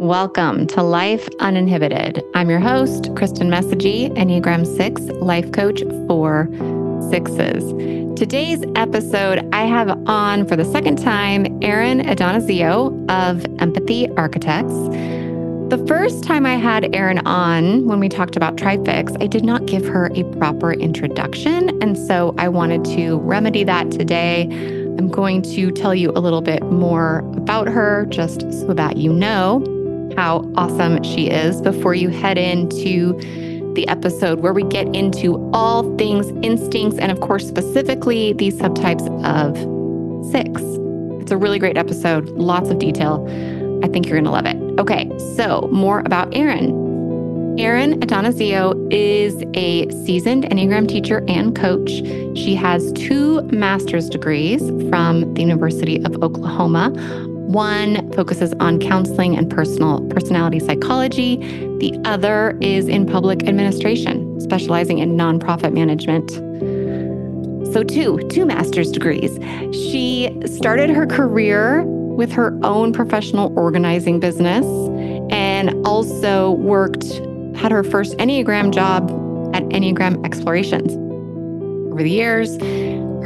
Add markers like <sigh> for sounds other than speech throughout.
Welcome to Life Uninhibited. I'm your host, Kristin Messagey, Enneagram 6 life coach for sixes. Today's episode, I have on for the second time Aaron Addonizio of Empathy Architects. The first time I had Aaron on when we talked about Trifix, I did not give her a proper introduction. And so I wanted to remedy that today. I'm going to tell you a little bit more about her just so that you know how awesome she is before you head into the episode where we get into all things instincts and, of course, specifically these subtypes of six. It's a really great episode, lots of detail. I think you're going to love it. Okay, so more about Aaron. Aaron Addonizio is a seasoned Enneagram teacher and coach. She has two master's degrees from the University of Oklahoma. One focuses on counseling and personal personality psychology. The other is in public administration, specializing in nonprofit management. So two, two master's degrees. She started her career with her own professional organizing business and also worked had her first Enneagram job at Enneagram Explorations. Over the years,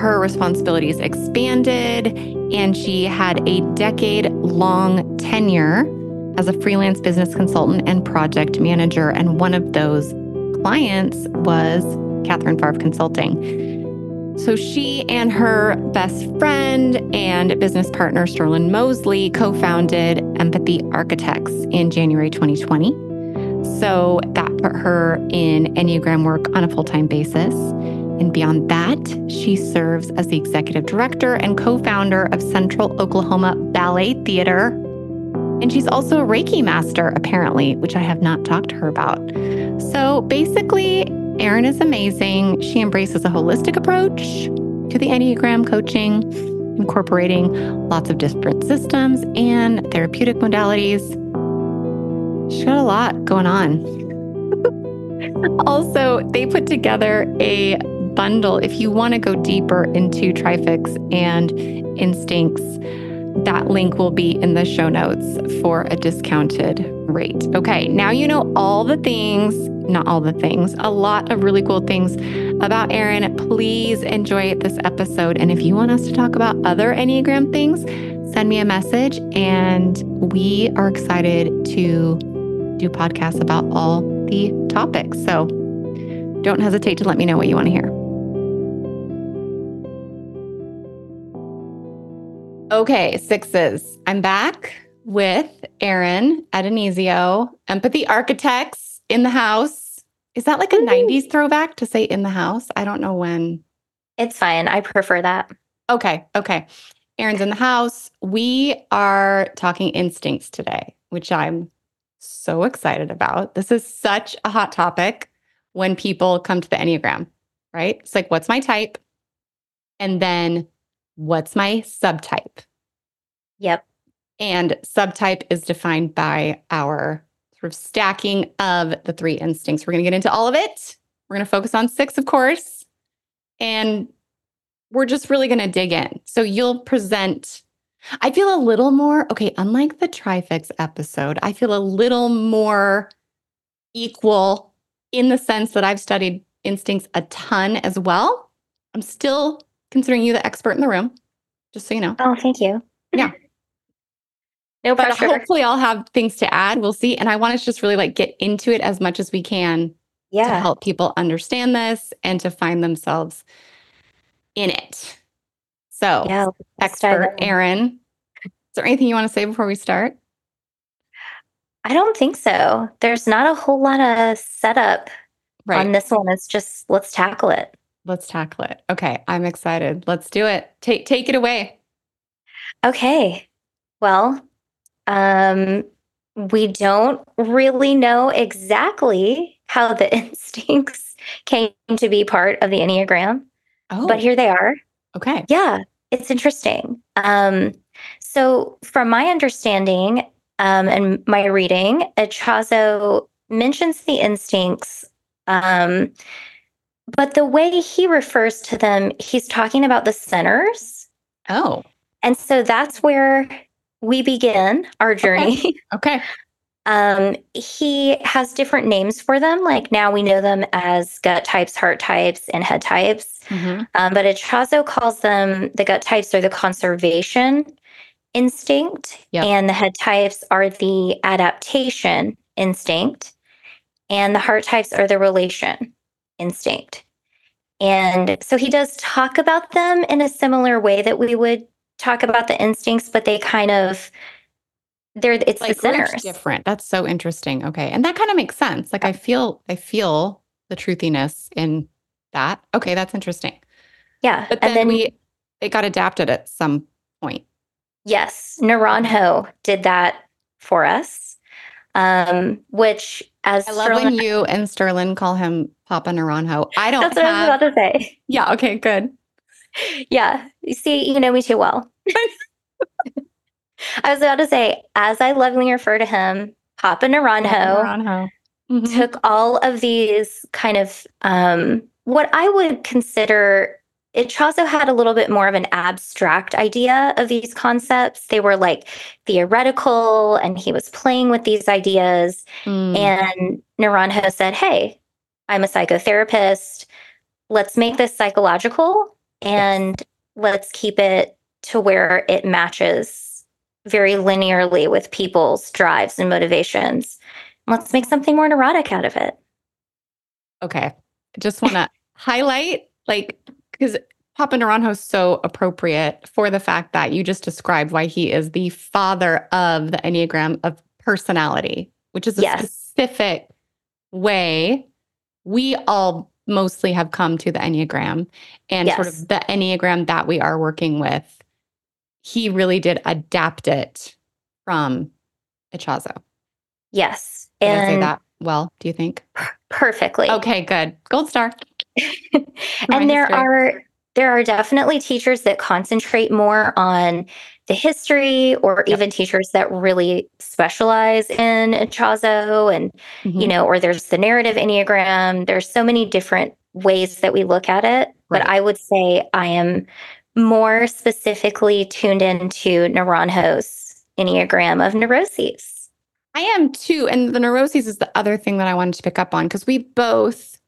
her responsibilities expanded, and she had a decade long tenure as a freelance business consultant and project manager. And one of those clients was Katherine Fauvre Consulting. So she and her best friend and business partner, Sterlin Mosley, co founded Empathy Architects in January 2020. So that put her in Enneagram work on a full time basis. And beyond that, she serves as the executive director and co founder of Central Oklahoma Ballet Theater. And she's also a Reiki master, apparently, which I have not talked to her about. So basically, Aaron is amazing. She embraces a holistic approach to the Enneagram coaching, incorporating lots of different systems and therapeutic modalities. She's got a lot going on. <laughs> also, they put together a bundle, if you want to go deeper into Trifix and instincts, that link will be in the show notes for a discounted rate. Okay, now you know all the things, not all the things, a lot of really cool things about Aaron. Please enjoy this episode. And if you want us to talk about other Enneagram things, send me a message. And we are excited to do podcasts about all the topics. So don't hesitate to let me know what you want to hear. Okay, sixes. I'm back with Aaron Addonizio, Empathy Architects in the house. Is that like a 90s throwback to say in the house? I don't know when. It's fine. I prefer that. Okay, okay. Aaron's in the house. We are talking instincts today, which I'm so excited about. This is such a hot topic when people come to the Enneagram, right? It's like, what's my type? And then what's my subtype? Yep. And subtype is defined by our sort of stacking of the three instincts. We're going to get into all of it. We're going to focus on six, of course. And we're just really going to dig in. So you'll present, I feel a little more, okay, unlike the Trifix episode, I feel a little more equal in the sense that I've studied instincts a ton as well. I'm still considering you the expert in the room, just so you know. Oh, thank you. Yeah. <laughs> no but pressure. hopefully I'll have things to add. We'll see. And I want to just really like get into it as much as we can yeah. to help people understand this and to find themselves in it. So, Yeah. expert Aaron, is there anything you want to say before we start? I don't think so. There's not a whole lot of setup Right. on this one. It's just let's tackle it. Let's tackle it. Okay, I'm excited. Let's do it. Take take it away. Okay. Well, um, we don't really know exactly how the <laughs> instincts came to be part of the Enneagram, Oh, but here they are. okay. Yeah, it's interesting. Um, so, from my understanding um, and my reading, Ichazo mentions the instincts, um, but the way he refers to them, he's talking about the centers. Oh, And so that's where we begin our journey. <laughs> okay. Um, he has different names for them. Like now we know them as gut types, heart types, and head types. Mhm. Um, but Ichazo calls them the gut types are the conservation instinct, Yep. and the head types are the adaptation instinct, and the heart types are the relation instinct. And so he does talk about them in a similar way that we would talk about the instincts, but they kind of they're it's Like the sinners. different. That's so interesting. Okay. And that kind of makes sense. Like I feel I feel the truthiness in that. Okay, that's interesting. Yeah. But then, and then we it got adapted at some point. Yes, Naranjo did that for us. Um, which as I love Sterlin- when you and Sterlin call him Papa Naranjo. I don't that's what I was about to say. Yeah, okay, good. Yeah. You see, you know me too well. <laughs> I was about to say, as I lovingly refer to him, Papa Naranjo Naranjo. Mhm. took all of these kind of um, what I would consider Ichazo had a little bit more of an abstract idea of these concepts. They were like theoretical, and he was playing with these ideas. Mm. And Naranjo said, Hey, I'm a psychotherapist. Let's make this psychological and let's keep it to where it matches very linearly with people's drives and motivations. Let's make something more neurotic out of it. Okay. Just want to highlight, like, because Papa Naranjo is so appropriate for the fact that you just described why he is the father of the Enneagram of personality, which is a Yes. specific way we all mostly have come to the Enneagram and sort of the Enneagram that we are working with. He really did adapt it from Ichazo. Yes. Did I say that well, do you think? perfectly. Okay, good. Gold star. And there history. are there are definitely teachers that concentrate more on the history or Yep. even teachers that really specialize in Ichazo and you Mhm. know or there's the narrative enneagram there's so many different ways that we look at it but i would say i am more specifically tuned into naranjo's enneagram of neuroses I am too. And the neuroses is the other thing that I wanted to pick up on because we both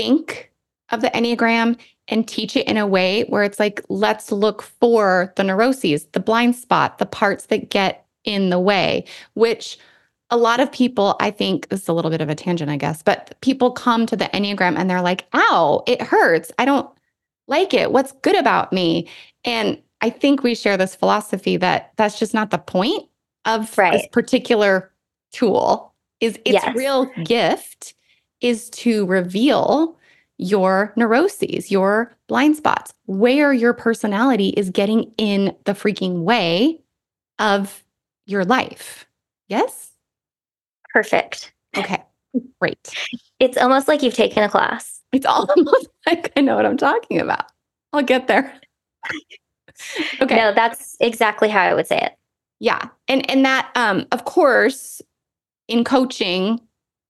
think of the Enneagram and teach it in a way where it's like, let's look for the neuroses, the blind spot, the parts that get in the way, which a lot of people, I think, this is a little bit of a tangent, I guess, but people come to the Enneagram and they're like, ow, it hurts. I don't like it. What's good about me? And I think we share this philosophy that that's just not the point of this particular tool is its Yes. real gift is to reveal your neuroses, your blind spots, where your personality is getting in the freaking way of your life. Yes? perfect Okay. Great. it's almost like you've taken a class It's <laughs> almost like I know what I'm talking about. I'll get there. <laughs> Okay. no that's exactly how i would say it Yeah. And and that um of course in coaching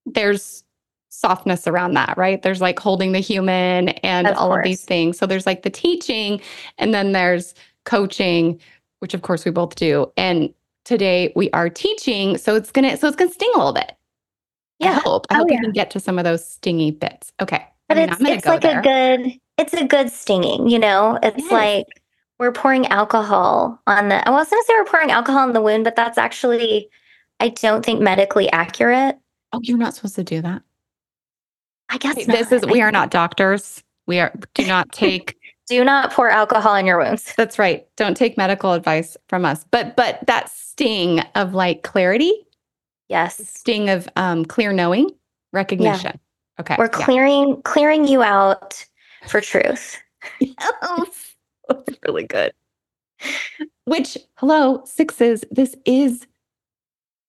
there's softness around that, right? There's like holding the human and Of all of these things. So there's like the teaching and then there's coaching, which of course we both do. And today we are teaching, so it's going to so it's going to sting a little bit. I yeah hope. I Oh, hope we yeah. can get to some of those stingy bits. Okay. but I mean, it's it's like there. a good it's a good stinging you know it's Yes. like we're pouring alcohol on the i was going to say we're pouring alcohol on the wound but that's actually i don't think medically accurate Oh, you're not supposed to do that. I guess not. This is we are not doctors. We are do not <laughs> take do not pour alcohol on your wounds That's right. Don't take medical advice from us. But but that sting of like clarity, yes sting of um clear knowing, recognition. Okay. we're yeah. clearing clearing you out for truth <laughs> Yes. That's really good. Which, hello, sixes, this is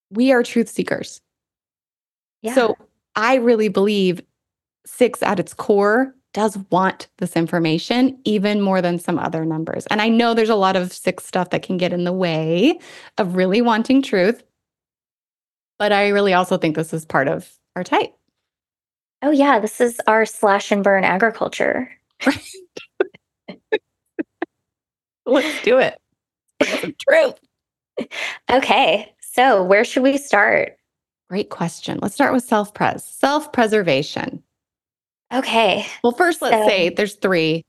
we are truth seekers. yeah So I really believe six at its core does want this information even more than some other numbers. And I know there's a lot of six stuff that can get in the way of really wanting truth. But I really also think this is part of our type. oh yeah this is our slash and burn agriculture <laughs> Let's do it. Truth. okay so where should we start Great question. Let's start with self pres, self preservation. Okay. Well, first, let's So- say there's three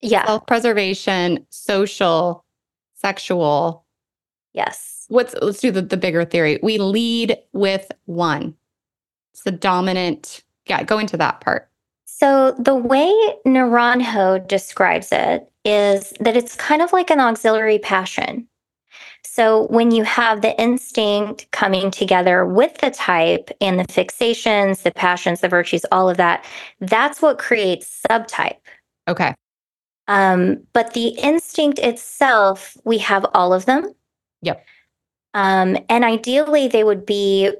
Yeah. self preservation, social, sexual. Yes. What's let's do the, the bigger theory. We lead with one. It's the dominant. Yeah, go into that part. So the way Naranjo describes it is that it's kind of like an auxiliary passion. So when you have the instinct coming together with the type and the fixations, the passions, the virtues, all of that, that's what creates subtype. Okay. Um, but the instinct itself, we have all of them. Yep. Um, and ideally, they would be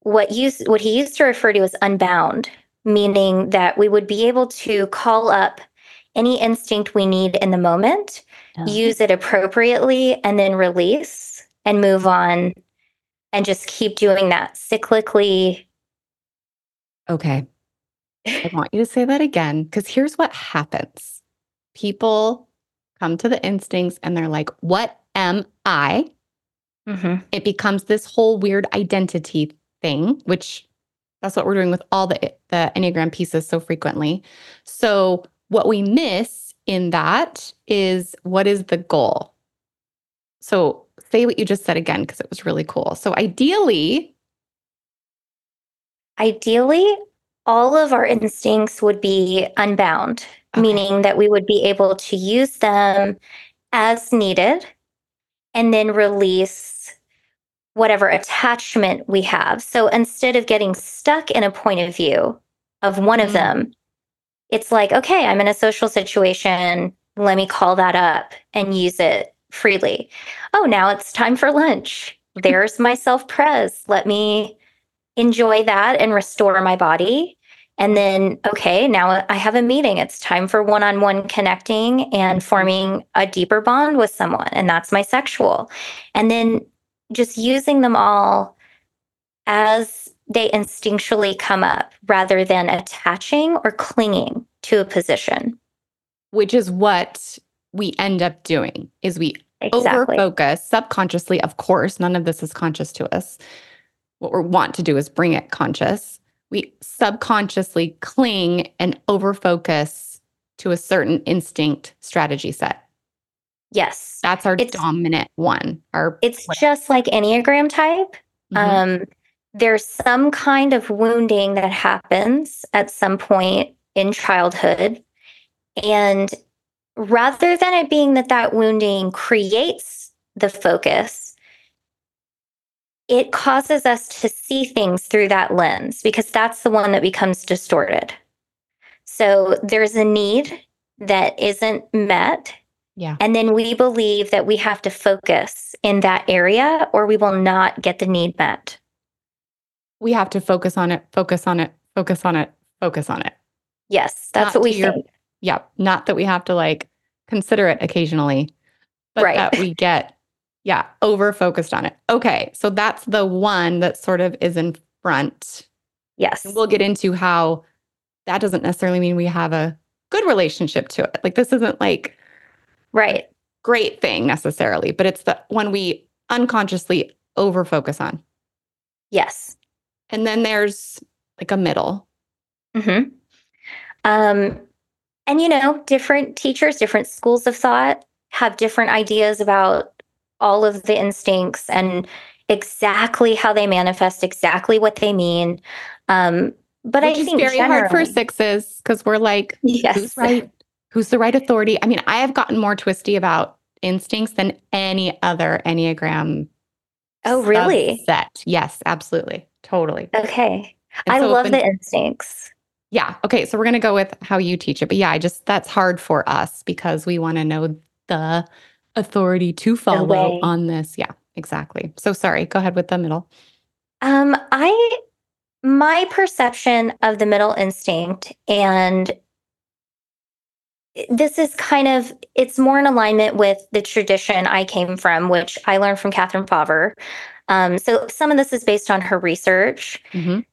what used what he used to refer to as unbound, meaning that we would be able to call up any instinct we need in the moment, use it appropriately, and then release and move on, and just keep doing that cyclically. Okay. I <laughs> want you to say that again because here's what happens people come to the instincts and they're like, What am I? Mhm. It becomes this whole weird identity thing, which that's what we're doing with all the, the Enneagram pieces so frequently. So, what we miss in that is what is the goal? So, say what you just said again because it was really cool. So, ideally, Ideally, all of our instincts would be unbound, Okay. meaning that we would be able to use them as needed and then release whatever attachment we have. So instead of getting stuck in a point of view of one of Mm. them, it's like, okay, I'm in a social situation. Let me call that up and use it freely. Oh, now it's time for lunch. <laughs> There's my self pres. Let me enjoy that and restore my body. And then, okay, now I have a meeting. It's time for one on one connecting and mm-hmm. forming a deeper bond with someone. And that's my sexual. And then just using them all as they instinctually come up rather than attaching or clinging to a position. which is what we end up doing is we over focus subconsciously of course none of this is conscious to us what we want to do is bring it conscious we subconsciously cling and over focus to a certain instinct strategy set Yes. that's our It's- dominant one our It's just like Enneagram type. Mhm. Um, there's some kind of wounding that happens at some point in childhood. And rather than it being that that wounding creates the focus, it causes us to see things through that lens because that's the one that becomes distorted. So there's a need that isn't met. Yeah. And then we believe that we have to focus in that area or we will not get the need met. We have to focus on it focus on it focus on it focus on it Yes, that's Not what we your- think. yeah not that we have to like consider it occasionally but Right. that we get yeah over focused on it okay so that's the one that sort of is in front Yes. and we'll get into how that doesn't necessarily mean we have a good relationship to it like this isn't like right. great thing necessarily but it's the one we unconsciously over focus on Yes. And then there's like a middle hmm Um, and you know, different teachers, different schools of thought have different ideas about all of the instincts and exactly how they manifest, exactly what they mean. Um, but which I think very hard for sixes because we're like Yes. who's right who's the right authority i mean i have gotten more twisty about instincts than any other enneagram Oh, really? set yes absolutely. Totally. Okay. And I so love been- the instincts. yeah. Okay so we're going to go with how you teach it but yeah i just that's hard for us because we want to know the authority to follow on this. Yeah exactly. So sorry go ahead with the middle. Um, I my perception of the middle instinct and this is kind of it's more in alignment with the tradition I came from, which I learned from Katherine Fauvre. Um, so some of this is based on her research, Mhm.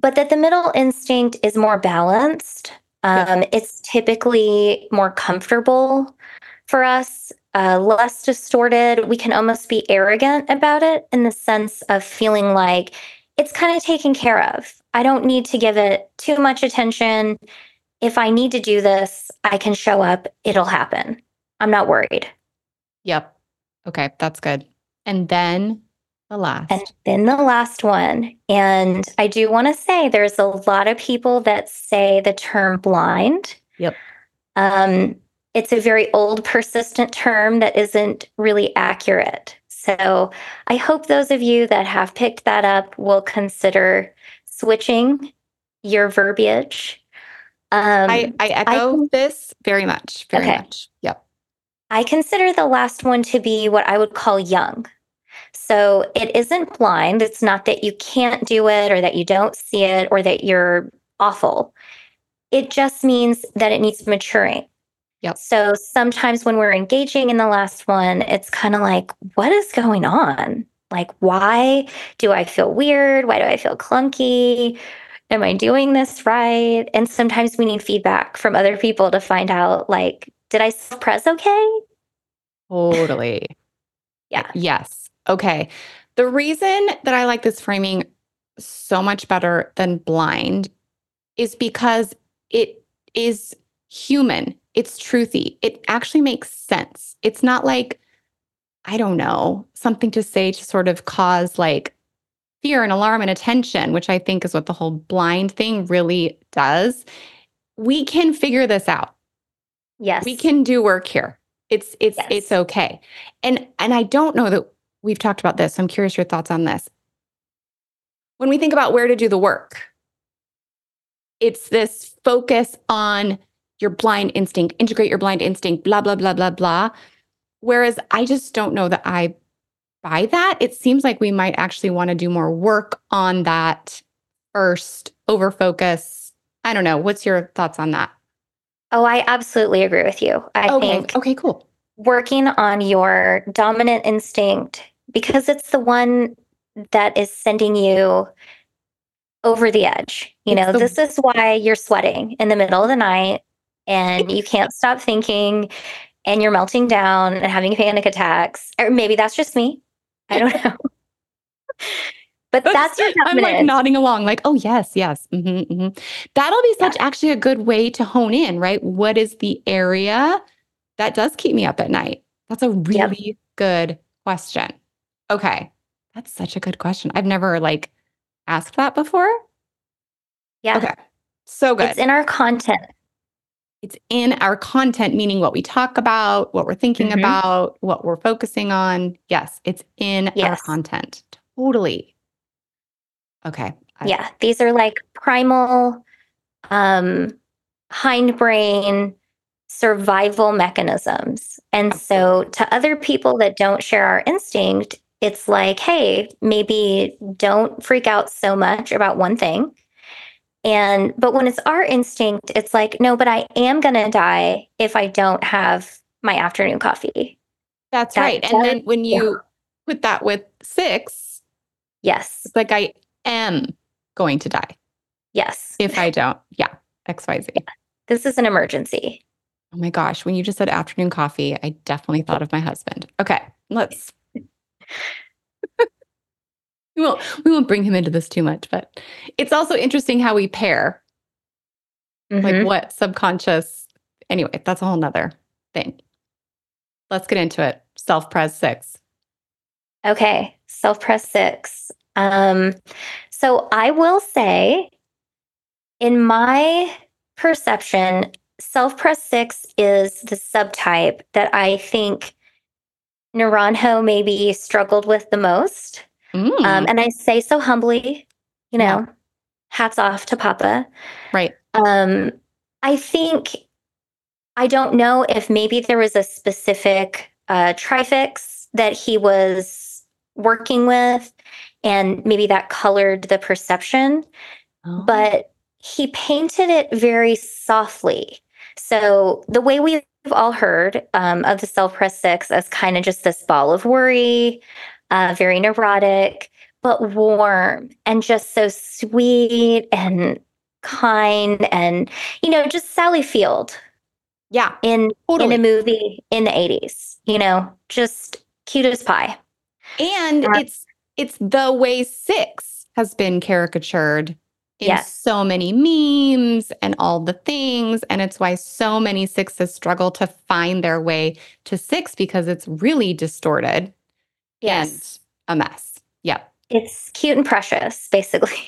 but that the middle instinct is more balanced. Um, It's typically more comfortable for us, uh, less distorted. We can almost be arrogant about it in the sense of feeling like it's kind of taken care of. I don't need to give it too much attention. If I need to do this, I can show up, it'll happen. I'm not worried. Yep. Okay, that's good. And then the last. And then the last one. And I do want to say there's a lot of people that say the term blind. Yep. Um, it's a very old, persistent term that isn't really accurate. So I hope those of you that have picked that up will consider switching your verbiage. Um, I, I echo I, this very much. Very okay. much. Yep. I consider the last one to be what I would call young. So it isn't blind. It's not that you can't do it or that you don't see it or that you're awful. It just means that it needs maturing. Yep. So sometimes when we're engaging in the last one, it's kind of like, what is going on? Like, why do I feel weird? Why do I feel clunky? Am I doing this right? And sometimes we need feedback from other people to find out, like, did I press okay? Totally. <laughs> yeah. Yes. Okay. The reason that I like this framing so much better than blind is because it is human. It's truthy. It actually makes sense. It's not like, I don't know, something to say to sort of cause like fear and alarm and attention, which I think is what the whole blind thing really does. We can figure this out. Yes. We can do work here. It's it's yes. it's okay. And and I don't know that we've talked about this. So I'm curious your thoughts on this. When we think about where to do the work, it's this focus on your blind instinct, integrate your blind instinct, blah, blah, blah, blah, blah. Whereas I just don't know that I buy that. It seems like we might actually want to do more work on that first, over focus. I don't know. What's your thoughts on that? Oh, I absolutely agree with you. I okay. think okay, cool. Working on your dominant instinct because it's the one that is sending you over the edge. You it's know, the- this is why you're sweating in the middle of the night and you can't stop thinking and you're melting down and having panic attacks. Or maybe that's just me. I don't know. <laughs> but that's your I'm like nodding along, like, oh yes, yes. Mm-hmm, mm-hmm. That'll be such yeah. actually a good way to hone in, right? What is the area that does keep me up at night? That's a really yep. good question. Okay. That's such a good question. I've never like asked that before. Yeah. Okay. So good. It's in our content. It's in our content, meaning what we talk about, what we're thinking mm-hmm. about, what we're focusing on. Yes, it's in yes. our content. Totally. Okay. I- yeah. These are like primal um hindbrain survival mechanisms. And so to other people that don't share our instinct, it's like, hey, maybe don't freak out so much about one thing and, but when it's our instinct, it's like, no, but I am going to die if I don't have my afternoon coffee. That's that right. And then when you yeah. put that with six, yes, it's like I am going to die. Yes. If I don't, yeah, XYZ. Yeah. This is an emergency. Oh my gosh. When you just said afternoon coffee, I definitely thought of my husband. Okay, let's <laughs> we won't we won't bring him into this too much, but it's also interesting how we pair. Mm-hmm. Like what subconscious anyway, that's a whole nother thing. Let's get into it. Self pres six. Okay. Self pres six. Um, so I will say, in my perception, self pres six is the subtype that I think Naranjo maybe struggled with the most. Mm. Um, and I say so humbly, you know, yeah. hats off to Papa. Right. Um, I think, I don't know if maybe there was a specific uh, trifix that he was working with, and maybe that colored the perception. Oh. But he painted it very softly. So the way we've all heard um, of the self pres six as kind of just this ball of worry, uh, very neurotic, but warm and just so sweet and kind and, you know, just Sally Field. Yeah. In totally. in a movie in the 80s, you know, just cute as pie. And it's it's the way six has been caricatured in Yes. so many memes and all the things. And it's why so many sixes struggle to find their way to six because it's really distorted Yes. a mess. Yep. It's cute and precious, basically.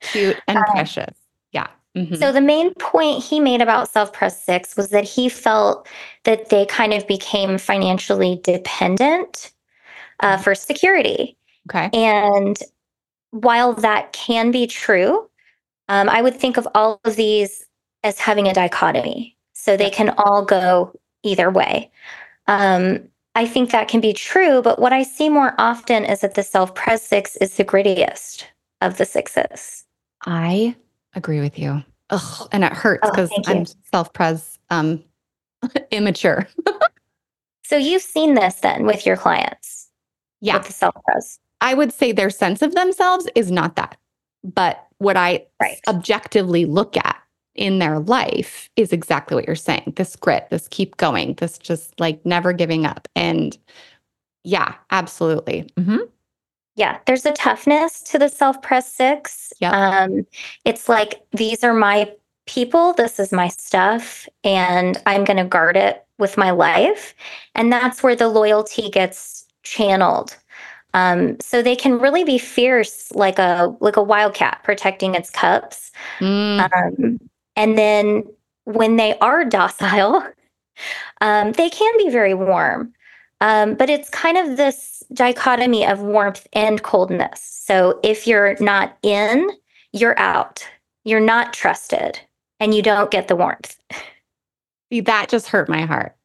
Cute and Um, precious. Yeah. Mhm. So the main point he made about self-pressed six was that he felt that they kind of became financially dependent uh, Mhm. for security. okay. And while that can be true, um, I would think of all of these as having a dichotomy. So they can all go either way. Um, I think that can be true, but what I see more often is that the self-pres six is the grittiest of the sixes. I agree with you. Ugh, and it hurts Oh, because you. I'm self-pres um <laughs> immature. So you've seen this then with your clients Yeah. with the self-pres. I would say their sense of themselves is not that. But what I Right. objectively look at in their life is exactly what you're saying. This grit, this keep going, this just like never giving up. And yeah, absolutely. Mhm. Yeah, there's a toughness to the self-pres six. Yep. Um, it's like these are my people, this is my stuff, and I'm going to guard it with my life. And that's where the loyalty gets channeled. Um, so they can really be fierce, like a like a wildcat protecting its cubs. Mm, Um, and then when they are docile, <laughs> um, they can be very warm. Um, but it's kind of this dichotomy of warmth and coldness. So if you're not in, you're out. You're not trusted and you don't get the warmth. see, that just hurt my heart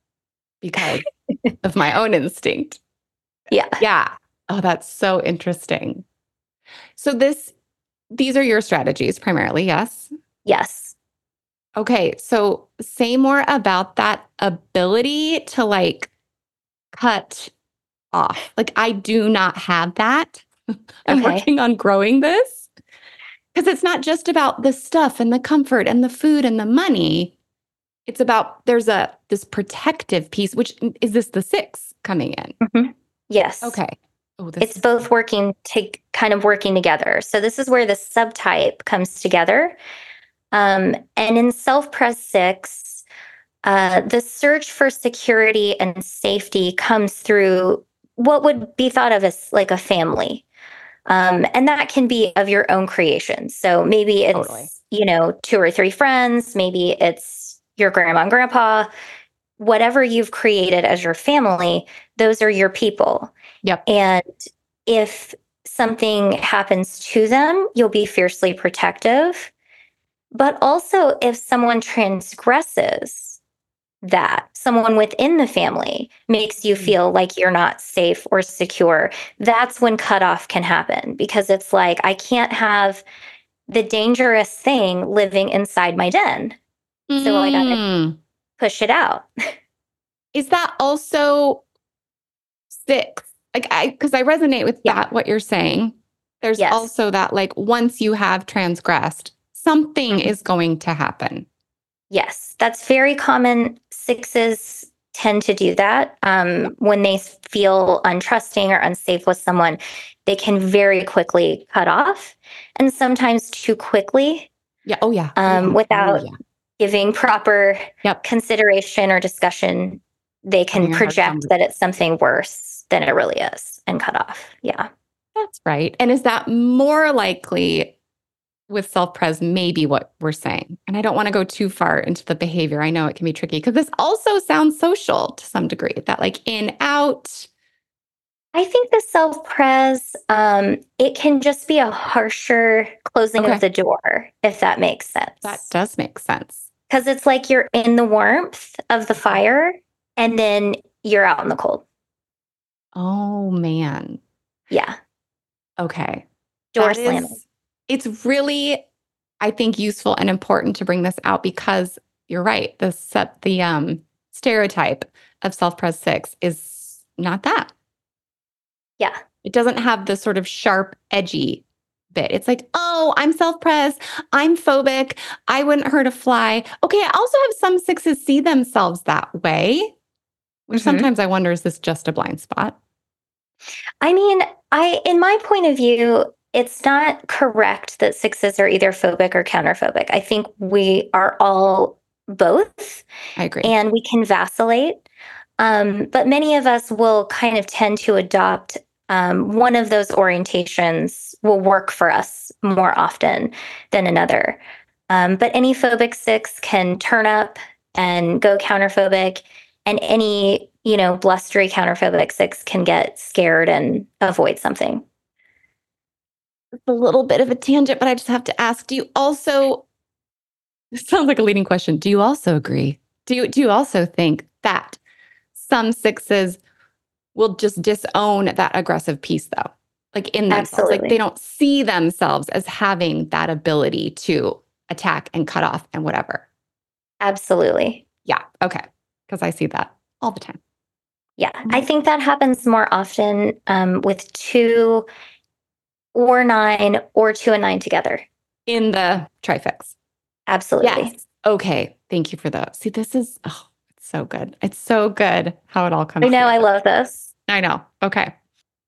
because <laughs> of my own instinct. Yeah. Yeah. Oh, that's so interesting. So this these are your strategies primarily, yes? Yes. Okay, so say more about that ability to like cut off. Like I do not have that. <laughs> I'm working on growing this because it's not just about the stuff and the comfort and the food and the money. It's about there's a this protective piece which is this the 6 coming in. Mm-hmm. Yes. Okay. Oh, this It's is- both working to kind of working together. So this is where the subtype comes together. Um, and in self pres six, uh, the search for security and safety comes through what would be thought of as like a family. Um, and that can be of your own creation. So maybe it's, Totally. you know, two or three friends, maybe it's your grandma and grandpa, whatever you've created as your family, those are your people. Yep. And if something happens to them, you'll be fiercely protective. But also, if someone transgresses that, someone within the family makes you Mm. feel like you're not safe or secure, that's when cutoff can happen because it's like, I can't have the dangerous thing living inside my den. so I gotta- Mm. Push it out. <laughs> Is that also six? Like I because I resonate with Yeah. that what you're saying. There's Yes. also that like once you have transgressed, something is going to happen. Yes, that's very common. Sixes tend to do that. Um, when they feel untrusting or unsafe with someone, they can very quickly cut off and sometimes too quickly, Yeah. Oh yeah. Oh, Um. Oh, without- yeah. giving proper Yep. consideration or discussion. They can Having a hard project that it's something worse than it really is and cut off. Yeah. That's right. And is that more likely with self pres? Maybe what we're saying. And I don't want to go too far into the behavior. I know it can be tricky because this also sounds social to some degree. That like in out. I think the self pres, um, it can just be a harsher closing Okay. of the door, if that makes sense. That does make sense. because it's like you're in the warmth of the fire and then you're out in the cold. Oh man. Yeah. Okay. Door That slamming. is- it's really, I think, useful and important to bring this out because you're right. The sep- the um stereotype of self pres six is not that. Yeah. It doesn't have the sort of sharp, edgy bit. It's like, oh, I'm self pres. I'm phobic. I wouldn't hurt a fly. Okay. I also have some sixes see themselves that way, which Mhm. sometimes I wonder is this just a blind spot? I mean, I in my point of view, it's not correct that sixes are either phobic or counterphobic. I think we are all both. I agree. And we can vacillate. Um, but many of us will kind of tend to adopt um, one of those orientations will work for us more often than another. Um, but any phobic six can turn up and go counterphobic, and any you know blustery counterphobic six can get scared and avoid something. It's a little bit of a tangent, but I just have to ask: Do you also? This sounds like a leading question. Do you also agree? Do you do you also think that some sixes will just disown that aggressive piece though? Like in themselves. Absolutely. Like they don't see themselves as having that ability to attack and cut off and whatever. Absolutely. Yeah. Okay. Because I see that all the time. Yeah. I think that happens more often um, with two or nine or two and nine together. In the trifix. Absolutely. Yes. Okay. Thank you for that. See, this is oh, it's so good. It's so good how it all comes. I know. I love this. I know. Okay.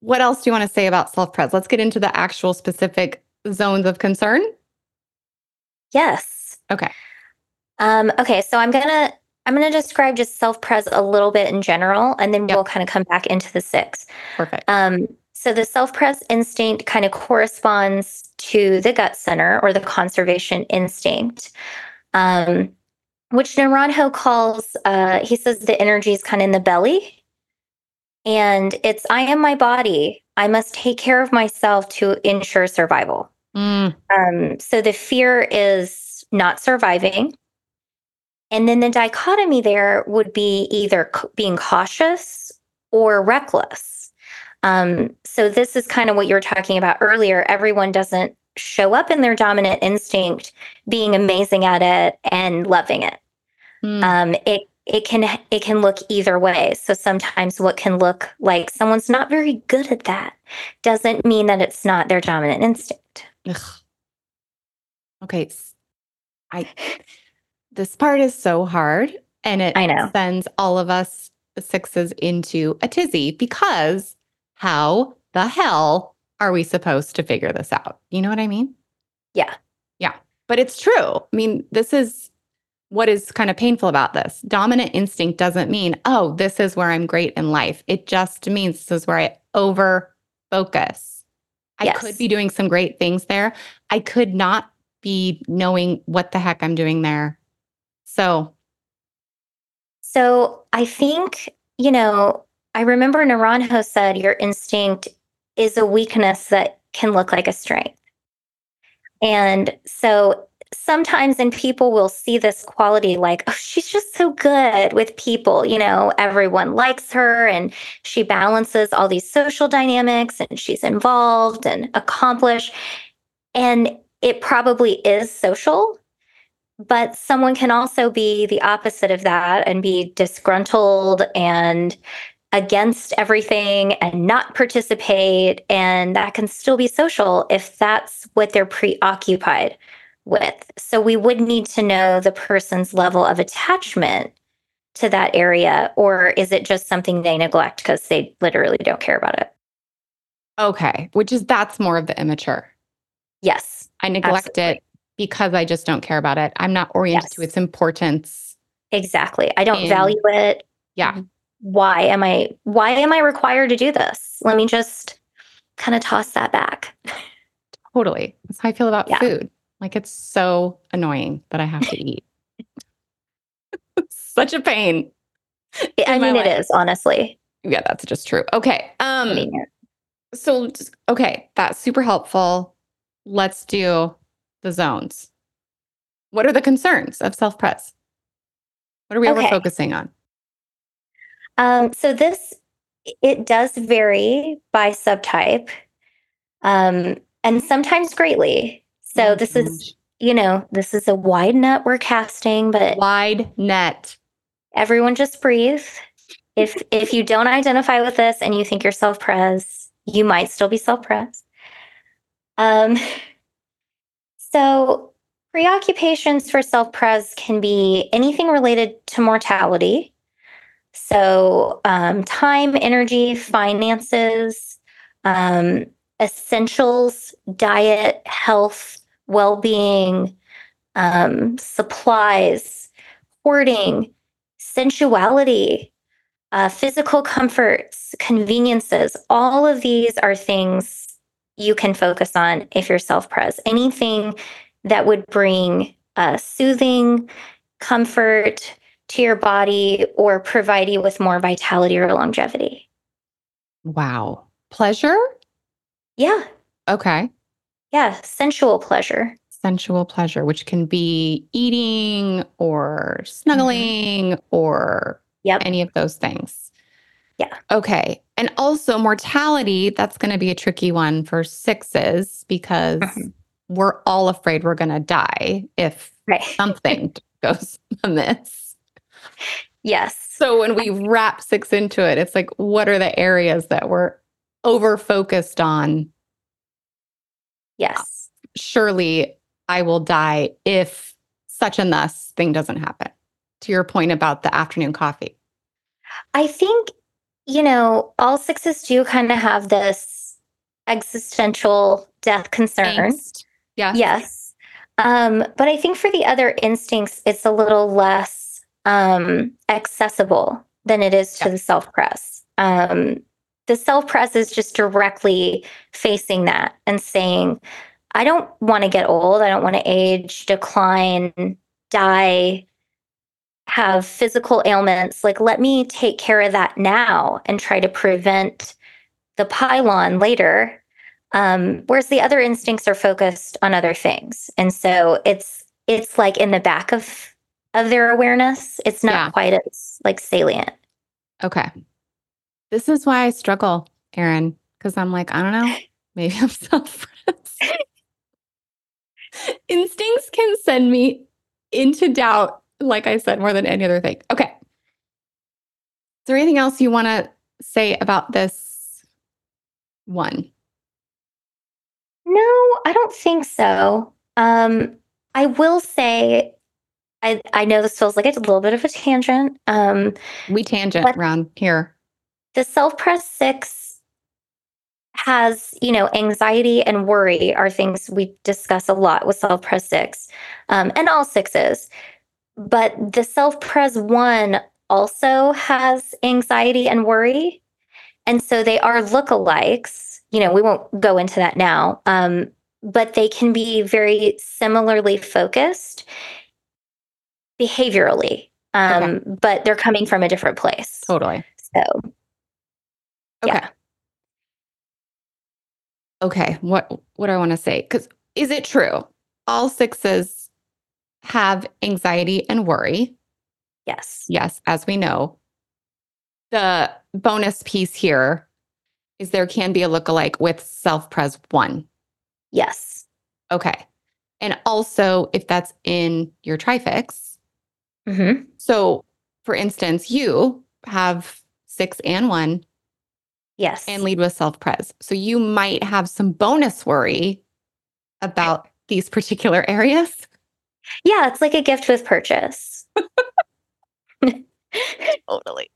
What else do you want to say about self pres? Let's get into the actual specific zones of concern. Yes. Okay. Um, okay. So I'm gonna I'm gonna describe just self pres a little bit in general, and then Yep. we'll kind of come back into the six. Perfect. Um, so the self pres instinct kind of corresponds to the gut center or the conservation instinct, um, which Naranjo calls, uh, he says the energy is kind of in the belly. And it's, I am my body. I must take care of myself to ensure survival. Mm, Um, so the fear is not surviving. And then the dichotomy there would be either c- being cautious or reckless. Um, so this is kind of what you were talking about earlier. Everyone doesn't show up in their dominant instinct being amazing at it and loving it. mm, Um, it it can it can look either way. So sometimes what can look like someone's not very good at that doesn't mean that it's not their dominant instinct. ugh. Okay. I this part is so hard and it I know. sends all of us sixes into a tizzy because how the hell are we supposed to figure this out? You know what I mean? Yeah. Yeah. But it's true. I mean, this is what is kind of painful about this. Dominant instinct doesn't mean, oh, this is where I'm great in life. It just means this is where I over focus. I Yes. could be doing some great things there. I could not be knowing what the heck I'm doing there. So, So I think, you know, I remember Naranjo said your instinct is a weakness that can look like a strength. And so sometimes and people will see this quality like, oh, she's just so good with people. You know, everyone likes her and she balances all these social dynamics and she's involved and accomplished. And it probably is social, but someone can also be the opposite of that and be disgruntled and against everything and not participate. And that can still be social if that's what they're preoccupied with. So we would need to know the person's level of attachment to that area, or is it just something they neglect because they literally don't care about it? okay, which is that's more of the immature. Yes. I neglect Absolutely. it because I just don't care about it. I'm not oriented to its importance. Exactly. I don't And- value it. Yeah. Mm-hmm. Why am I why am I required to do this? Let me just kind of toss that back. Totally. That's how I feel about Yeah. food. Like it's so annoying that I have to <laughs> eat. Such a pain. I mean it life. is, honestly. Yeah, that's just true. Okay. Um Convenient. so just, okay, that's super helpful. Let's do the zones. What are the concerns of self-pres? What are we over Okay. focusing on? Um, so this it does vary by subtype. Um, and sometimes greatly. So Oh, this is, you know, this is a wide net we're casting, but wide net. everyone just breathe. If <laughs> if you don't identify with this and you think you're self-pres, you might still be self-pres. Um, so preoccupations for self-pres can be anything related to mortality. So um, time, energy, finances, um, essentials, diet, health, well being, um, supplies, hoarding, sensuality, uh, physical comforts, conveniences. All of these are things you can focus on if you're self pres. Anything that would bring uh, soothing, comfort to your body or provide you with more vitality or longevity. Wow. Pleasure? Yeah. Okay. Yeah. Sensual pleasure. Sensual pleasure, which can be eating or snuggling mm-hmm. or yep. any of those things. Yeah. Okay. And also mortality, that's going to be a tricky one for sixes because mm-hmm. we're all afraid we're going to die if right. <laughs> something goes amiss. Yes. So when we wrap six into it, it's like, what are the areas that we're over focused on? Yes. Surely I will die if such and thus thing doesn't happen. To your point about the afternoon coffee. I think, you know, all sixes do kind of have this existential death concern. Angst. Yeah. Yes. Um, but I think for the other instincts, it's a little less um, accessible than it is to yeah. the self pres. Um, the self pres is just directly facing that and saying, I don't want to get old. I don't want to age, decline, die have physical ailments, like let me take care of that now and try to prevent the pylon later. Um, whereas the other instincts are focused on other things. And so it's it's like in the back of of their awareness. It's not yeah. quite as like salient. Okay. This is why I struggle, Aaron, because I'm like, I don't know, <laughs> maybe I'm self Instincts can send me into doubt like I said, more than any other thing. Okay. Is there anything else you want to say about this one? No, I don't think so. Um, I will say, I I know this feels like it's a little bit of a tangent. Um, we tangent around here. The self pres six has, you know, anxiety and worry are things we discuss a lot with self pres six, um, and all sixes. But the self pres one also has anxiety and worry. And so they are lookalikes. You know, we won't go into that now, um, but they can be very similarly focused behaviorally, um, okay. but they're coming from a different place. Totally. So, okay. Yeah. Okay. What what do I want to say? Because is it true? All sixes have anxiety and worry. Yes. Yes, as we know. The bonus piece here is there can be a lookalike with self pres one. Yes. Okay. And also, if that's in your trifix. Mm-hmm. So, for instance, you have six and one. Yes. And lead with self pres. So, you might have some bonus worry about these particular areas. Yeah, it's like a gift with purchase. <laughs> totally.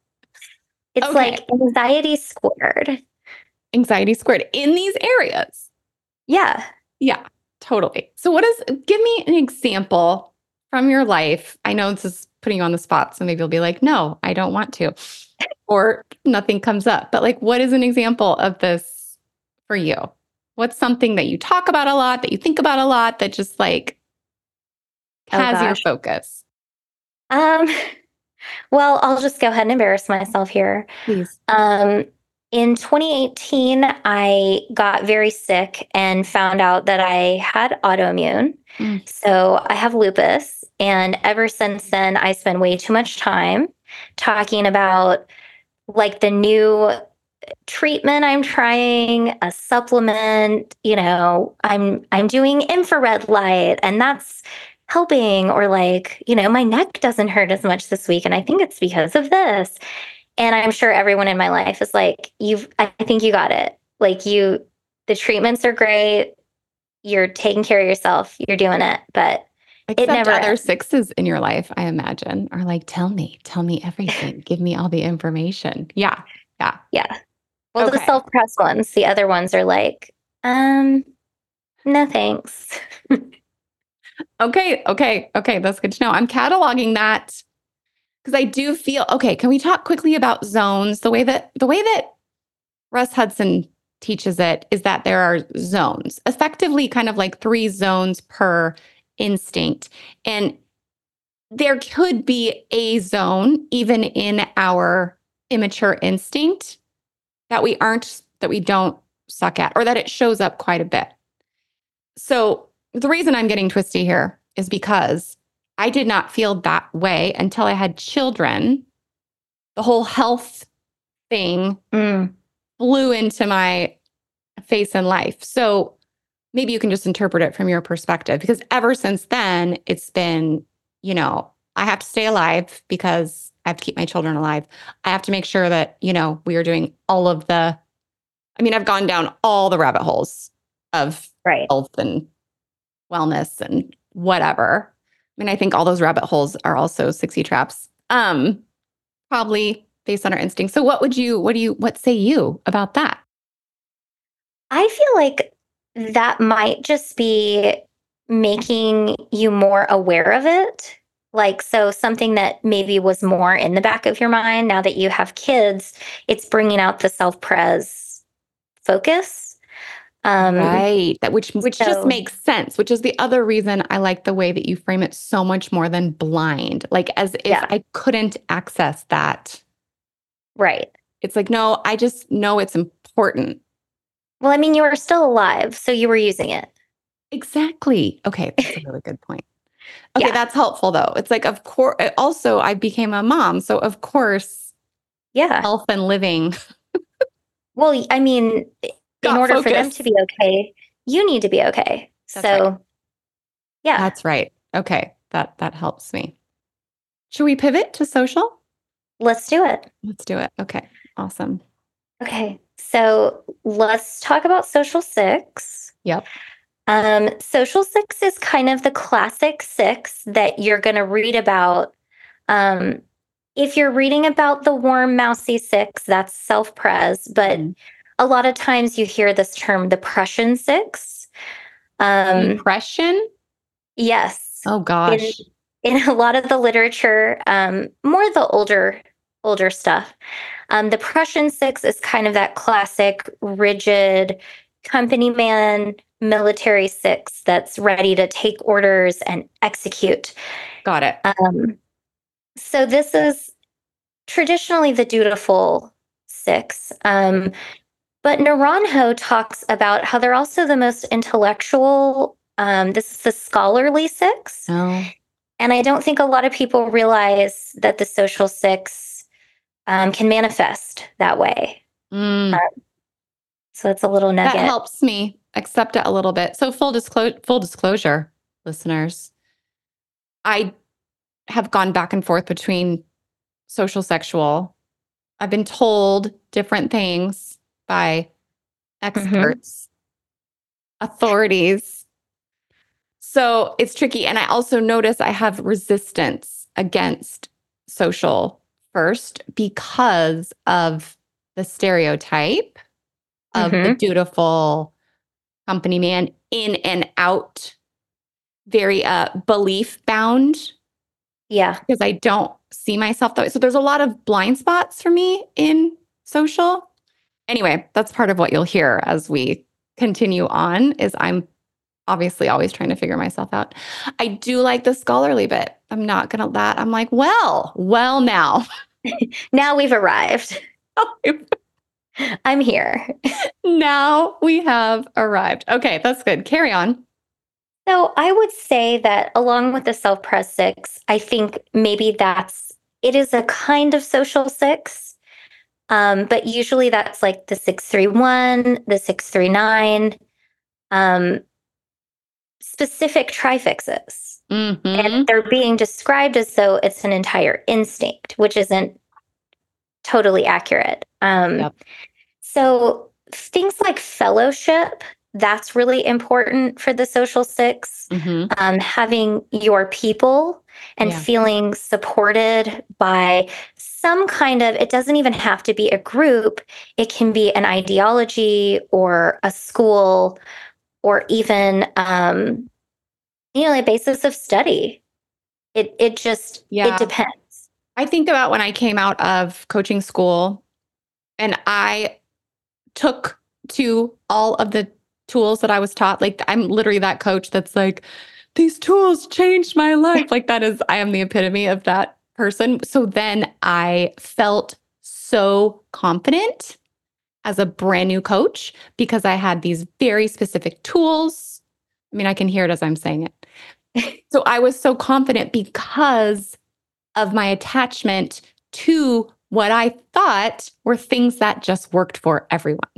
It's okay. like anxiety squared. Anxiety squared in these areas. Yeah. Yeah, totally. So, what is, give me an example from your life. I know this is putting you on the spot. So maybe you'll be like, no, I don't want to. <laughs> or nothing comes up. But, like, what is an example of this for you? What's something that you talk about a lot, that you think about a lot, that just like oh, has your focus? Um, <laughs> well, I'll just go ahead and embarrass myself here. Please. Um, in 2018, I got very sick and found out that I had autoimmune. Mm. So I have lupus. And ever since then, I spend way too much time talking about like the new treatment I'm trying, a supplement, you know, I'm I'm doing infrared light and that's helping or like, you know, my neck doesn't hurt as much this week. And I think it's because of this. And I'm sure everyone in my life is like, you've, I think you got it. Like, you, the treatments are great. You're taking care of yourself. You're doing it. But Except it never other ends. sixes in your life, I imagine, are like, tell me, tell me everything. Give me all the information. Yeah. Yeah. Yeah. Well, okay. the self pres ones, the other ones are like, Um, no thanks. <laughs> okay, okay, okay. That's good to know. I'm cataloging that because I do feel okay. Can we talk quickly about zones? The way that the way that Russ Hudson teaches it is that there are zones, effectively, kind of like three zones per instinct, and there could be a zone even in our immature instinct that we aren't that we don't suck at or that it shows up quite a bit. So the reason I'm getting twisty here is because I did not feel that way until I had children. The whole health thing mm. flew into my face in life. So maybe you can just interpret it from your perspective because ever since then, it's been, you know, I have to stay alive because I have to keep my children alive. I have to make sure that, you know, we are doing all of the, I mean, I've gone down all the rabbit holes of right. health and wellness and whatever. I mean, I think all those rabbit holes are also 60 traps. Um, probably based on our instincts. So what would you, what do you, what say you about that? I feel like that might just be making you more aware of it. Like, so something that maybe was more in the back of your mind now that you have kids, it's bringing out the self pres focus um, right. That which which so, just makes sense. Which is the other reason I like the way that you frame it so much more than blind. Like as if yeah. I couldn't access that. Right. It's like no, I just know it's important. Well, I mean, you were still alive, so you were using it. Exactly. Okay, that's a <laughs> really good point. Okay, yeah. that's helpful though. It's like, of course. Also, I became a mom, so of course, yeah, health and living. <laughs> well, I mean, in order focus. for them to be okay, you need to be okay. That's so, right. yeah. That's right. Okay. That that helps me. Should we pivot to social? Let's do it. Let's do it. Okay. Awesome. Okay. So, let's talk about social 6. Yep. Um, social 6 is kind of the classic 6 that you're going to read about um, if you're reading about the warm, mousy six, that's self pres, but mm a lot of times you hear this term the Prussian six. Um, Depression? Yes. Oh gosh. In, in a lot of the literature, um, more the older older stuff. Um, the Prussian six is kind of that classic, rigid company man, military six that's ready to take orders and execute. Got it. Um, so this is traditionally the dutiful six. Um, but Naranjo talks about how they're also the most intellectual. Um, this is the scholarly six. Oh. And I don't think a lot of people realize that the social six um, can manifest that way. Mm. Um, so it's a little nugget. That helps me accept it a little bit. So full disclosure, full disclosure, listeners, I have gone back and forth between social sexual. I've been told different things by mm-hmm. experts, mm-hmm. authorities. So it's tricky. And I also notice I have resistance against social first because of the stereotype of mm-hmm. the dutiful company man in and out, very uh, belief bound. Yeah. Because I don't see myself that way. So there's a lot of blind spots for me in social anyway, that's part of what you'll hear as we continue on is I'm obviously always trying to figure myself out. I do like the scholarly bit. I'm not going to that. I'm like, well, well now. <laughs> now we've arrived. <laughs> I'm here. now we have arrived. Okay, that's good. Carry on. So I would say that along with the self pres six, I think maybe that's it is a kind of social six um, but usually that's like the 631, the 639, um, specific trifixes. Mm-hmm. And they're being described as though it's an entire instinct, which isn't totally accurate. Um, yep. So things like fellowship, that's really important for the social 6 mm-hmm. um, having your people and Yeah. feeling supported by some kind of it doesn't even have to be a group it can be an ideology or a school or even um you know a basis of study it it just Yeah. it depends I think about when I came out of coaching school and I took to all of the tools that I was taught. Like, I'm literally that coach that's like, these tools changed my life. <laughs> Like, that is, I am the epitome of that person. So then I felt so confident as a brand new coach because I had these very specific tools. I mean, I can hear it as I'm saying it. <laughs> so I was so confident because of my attachment to what I thought were things that just worked for everyone.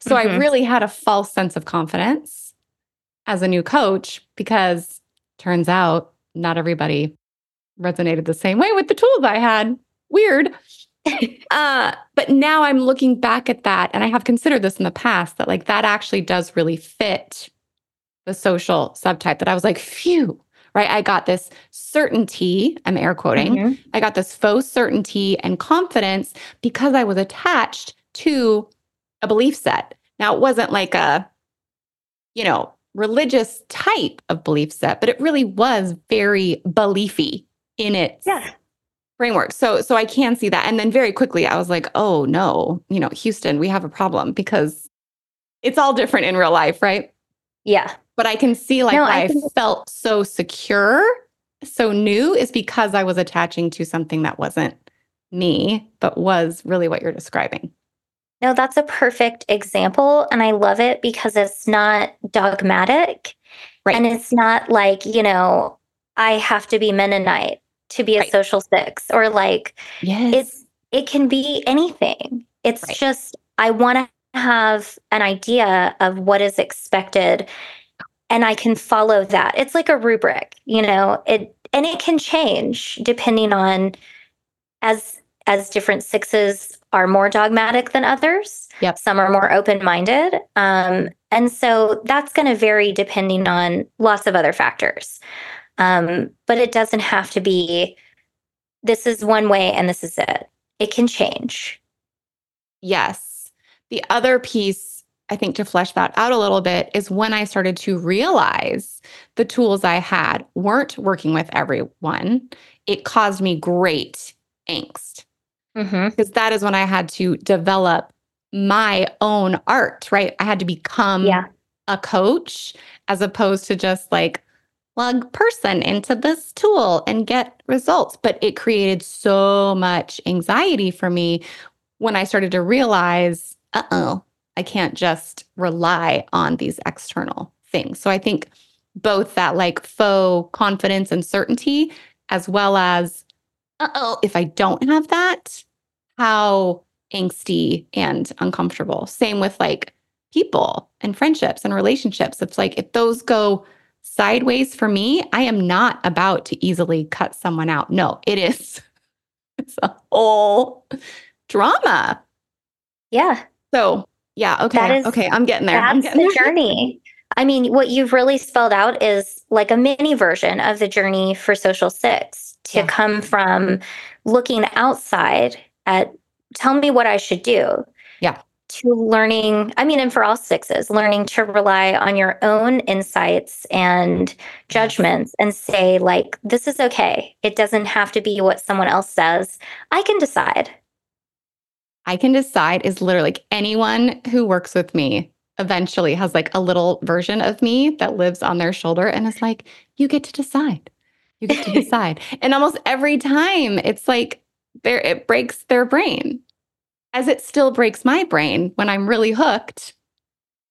So I Mhm. really had a false sense of confidence as a new coach because turns out not everybody resonated the same way with the tools I had. Weird. <laughs> uh, but now I'm looking back at that and I have considered this in the past that like that actually does really fit the social subtype that I was like, phew, right? I got this certainty, I'm air quoting. Mhm. I got this faux certainty and confidence because I was attached to a belief set. Now, it wasn't like a, you know, religious type of belief set, but it really was very beliefy in its yeah framework. So, so I can see that. And then very quickly, I was like, oh no, you know, Houston, we have a problem because it's all different in real life, right? yeah But I can see like No, I I, felt so secure, so new is because I was attaching to something that wasn't me, but was really what you're describing. No, that's a perfect example. And I love it because it's not dogmatic. Right. And it's not like, you know, I have to be Mennonite to be a Right. social six or like Yes. it's it can be anything. It's Right. just I want to have an idea of what is expected and I can follow that. It's like a rubric, you know, it and it can change depending on as as different sixes are more dogmatic than others. Yep. Some are more open-minded. Um, and so that's going to vary depending on lots of other factors. Um, but it doesn't have to be this is one way and this is it. It can change. Yes. The other piece, I think, to flesh that out a little bit is when I started to realize the tools I had weren't working with everyone, it caused me great angst Mm-hmm. because that is when I had to develop my own art, right? I had to become Yeah. a coach as opposed to just like plug person into this tool and get results. But it created so much anxiety for me when I started to realize, uh oh, I can't just rely on these external things. So I think both that like faux confidence and certainty, as well as, oh, if I don't have that, how angsty and uncomfortable. Same with like people and friendships and relationships. It's like if those go sideways for me, I am not about to easily cut someone out. No, it is. <laughs> It's a whole drama. Yeah. So yeah, okay, is- okay, I'm getting there. I'm That's getting the there. <laughs> journey. I mean, what you've really spelled out is like a mini version of the journey for Social Six to Yeah. come from looking outside at tell me what I should do. Yeah. To learning, I mean, and for all sixes, learning to rely on your own insights and judgments and say, like, this is okay. It doesn't have to be what someone else says. I can decide. I can decide is literally like anyone who works with me eventually has like a little version of me that lives on their shoulder and is like, you get to decide. You get to <laughs> decide. and almost every time it's like there it breaks their brain. As it still breaks my brain when I'm really hooked.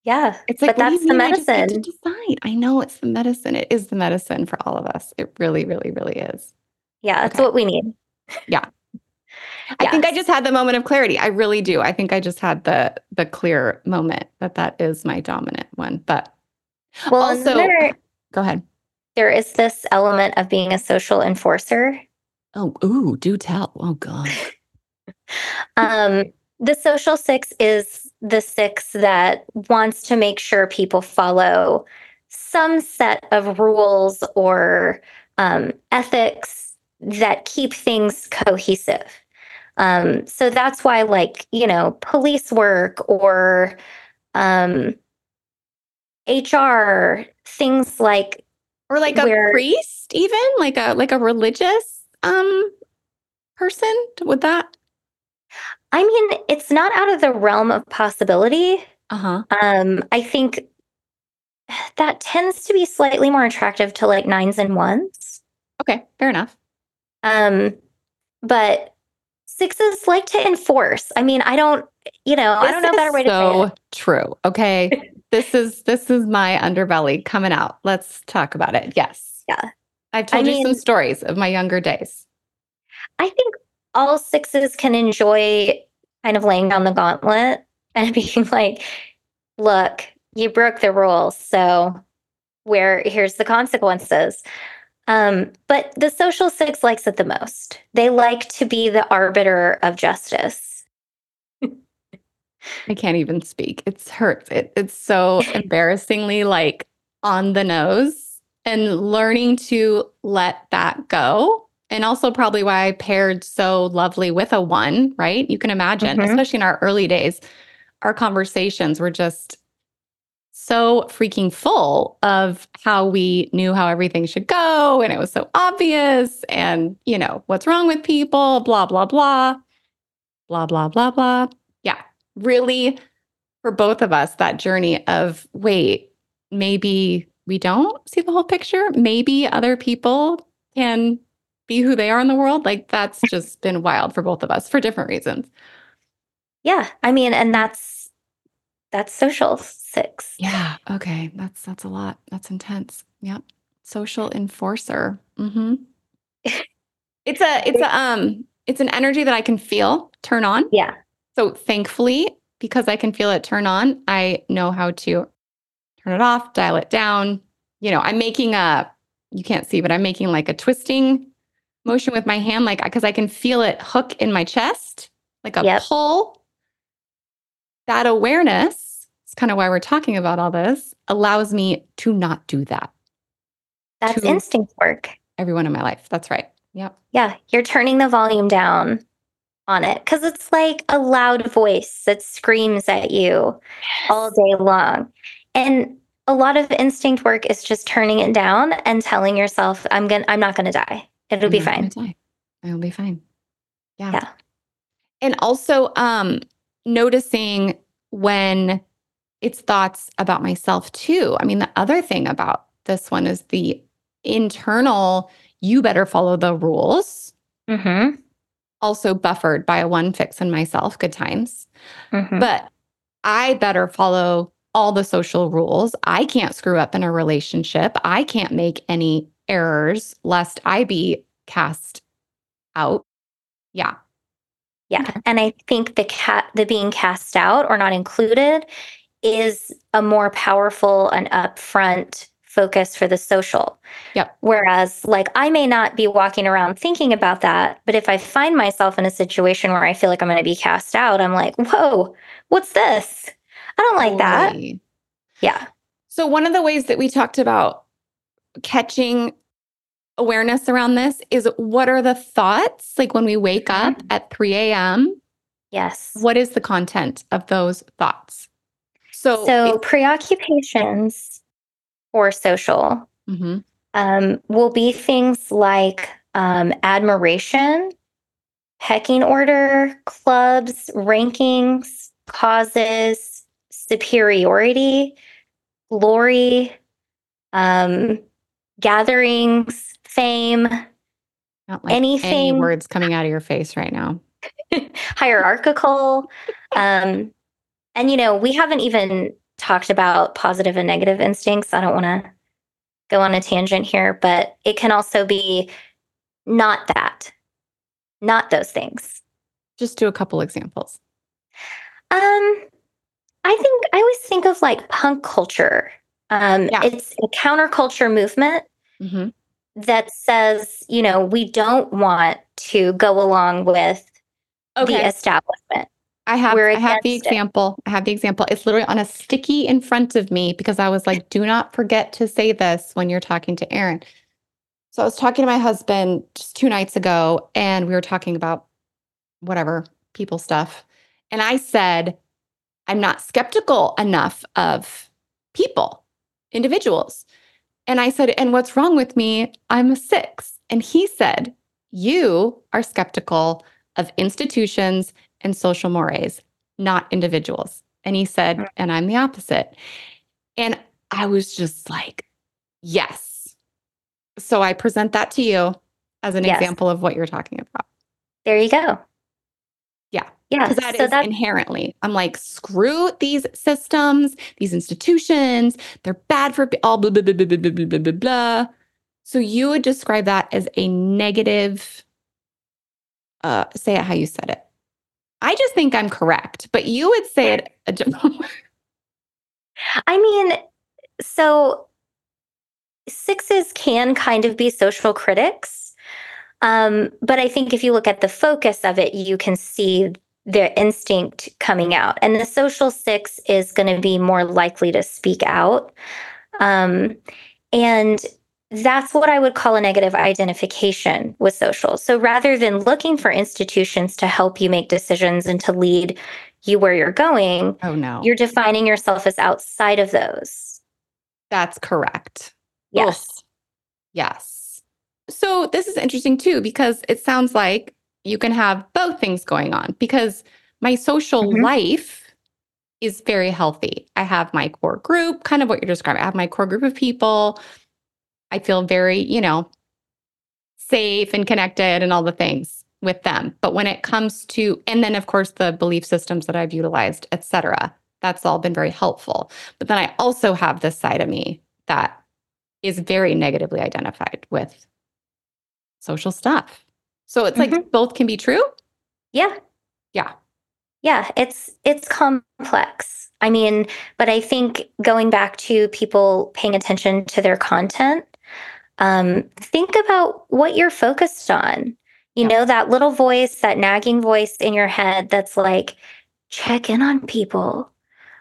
Yeah. It's like But what do you that's the mean I just get to medicine. decide. I know it's the medicine. It is the medicine for all of us. It really, really, really is. Yeah. That's Okay. what we need. I think I just had the moment of clarity. I really do. I think I just had the the clear moment that that is my dominant one. But Well, also, there, go ahead. there is this element of being a social enforcer. Oh, ooh, do tell. Oh God. <laughs> Um, the social six is the six that wants to make sure people follow some set of rules or um, ethics that keep things cohesive. Um, so that's why, like, you know, police work or um, HR, things like or like a where- priest, even like a like a religious um person. Would that? I mean, it's not out of the realm of possibility. Uh huh. Um, I think that tends to be slightly more attractive to like nines and ones. Okay, fair enough. Um, but sixes like to enforce. I mean, I don't, you know, I don't know a better way to say so it. true. Okay. <laughs> this is this is my underbelly coming out. Let's talk about it. Yes. Yeah. I've told I you some stories of my younger days. I think all sixes can enjoy kind of laying down the gauntlet <laughs> and being like, look, you broke the rules. So where here's the consequences. Um, but the social six likes it the most. They like to be the arbiter of justice. <laughs> I can't even speak. It's hurts. It, it's so <laughs> embarrassingly like on the nose and learning to let that go. And also probably why I paired so lovely with a one, right? You can imagine, Mhm. especially in our early days, our conversations were just so freaking full of how we knew how everything should go. And it was so obvious. And, you know, what's wrong with people, blah, blah, blah, blah, blah, blah, blah. Yeah. Really, for both of us, that journey of wait, maybe we don't see the whole picture. Maybe other people can be who they are in the world. Like that's just been wild for both of us for different reasons. Yeah. I mean, and that's that's social six. Yeah. Okay. That's that's a lot. That's intense. Yep. Social enforcer. Mm-hmm. <laughs> it's a it's a um it's an energy that I can feel turn on. Yeah. So thankfully, because I can feel it turn on, I know how to turn it off, dial it down. You know, I'm making a you can't see, but I'm making like a twisting motion with my hand, like because I can feel it hook in my chest, like a Yep. pull. That awareness is kind of why we're talking about all this, allows me to not do that. That's instinct work. Everyone in my life. That's right. Yep. Yeah, you're turning the volume down on it because it's like a loud voice that screams at you all day long. And a lot of instinct work is just turning it down and telling yourself, I'm going to I'm not gonna die. It'll be I'm not fine. gonna die. I will be fine. Yeah. Yeah. And also um noticing when it's thoughts about myself too. I mean, the other thing about this one is the internal, you better follow the rules, Mm-hmm. also buffered by a one fix in myself, good times. Mm-hmm. But I better follow all the social rules. I can't screw up in a relationship. I can't make any errors lest I be cast out. Yeah. Yeah. And I think the cat the being cast out or not included is a more powerful and upfront focus for the social. Yep. Whereas like I may not be walking around thinking about that, but if I find myself in a situation where I feel like I'm going to be cast out, I'm like, "Whoa, what's this? I don't like that." Yeah. So, one of the ways that we talked about catching awareness around this is what are the thoughts? Like when we wake up mm-hmm. at 3 a.m., Yes. what is the content of those thoughts? So, So preoccupations or social Mhm. um, will be things like um, admiration, pecking order, clubs, rankings, causes, superiority, glory, um, gatherings, fame, not like any anything- words coming out of your face right now. <laughs> hierarchical. Um, and, you know, we haven't even talked about positive and negative instincts. I don't want to go on a tangent here, but it can also be not that, not those things. Just do a couple examples. Um, I think I always think of like punk culture. Um, Yeah. It's a counterculture movement Mhm. that says, you know, we don't want to go along with the establishment. I have I have the against it. example. I have the example. It's literally on a sticky in front of me because I was like, do not forget to say this when you're talking to Aaron. So I was talking to my husband just two nights ago, and we were talking about whatever people stuff. And I said, I'm not skeptical enough of people, individuals. And I said, And what's wrong with me? I'm a six. And he said, You are skeptical of institutions and social mores, not individuals. And he said, mm. And I'm the opposite. And I was just like, Yes. So I present that to you as an yes. example of what you're talking about. There you go. Yeah. Yeah. Because that so is that's- inherently, I'm like, screw these systems, these institutions, they're bad for all blah, blah, blah, blah, blah, blah, blah, blah, blah. So you would describe that as a negative, uh, say it how you said it. I just think I'm correct, but you would say it. I mean, so sixes can kind of be social critics. Um, but I think if you look at the focus of it, you can see their instinct coming out. And the social six is going to be more likely to speak out. Um, and that's what I would call a negative identification with social. So rather than looking for institutions to help you make decisions and to lead you where you're going, oh no. You're defining yourself as outside of those. That's correct. Yes. Ugh. Yes. So this is interesting too because it sounds like you can have both things going on because my social mm-hmm. life is very healthy. I have my core group, kind of what you're describing. I have my core group of people. I feel very, you know, safe and connected and all the things with them. But when it comes to, and then of course the belief systems that I've utilized, et cetera, that's all been very helpful. But then I also have this side of me that is very negatively identified with social stuff. So it's mm-hmm. like both can be true? Yeah. Yeah. Yeah, it's it's complex. I mean, but I think going back to people paying attention to their content, um, think about what you're focused on. You yeah. know, that little voice, that nagging voice in your head that's like, check in on people.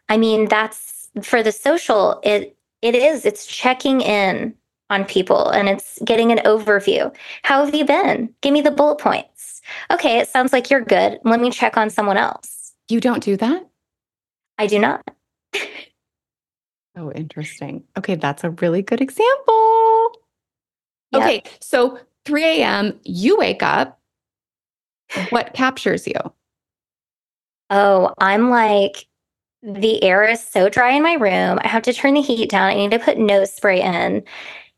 I mean, that's for the social, it it is, it's checking in on people and it's getting an overview. How have you been? Give me the bullet points. Okay, it sounds like you're good. Let me check on someone else. You don't do that? I do not. <laughs> oh, interesting. Okay, that's a really good example. Yep. Okay, so 3 a.m., you wake up. What captures you? Oh, I'm like, the air is so dry in my room. I have to turn the heat down. I need to put nose spray in.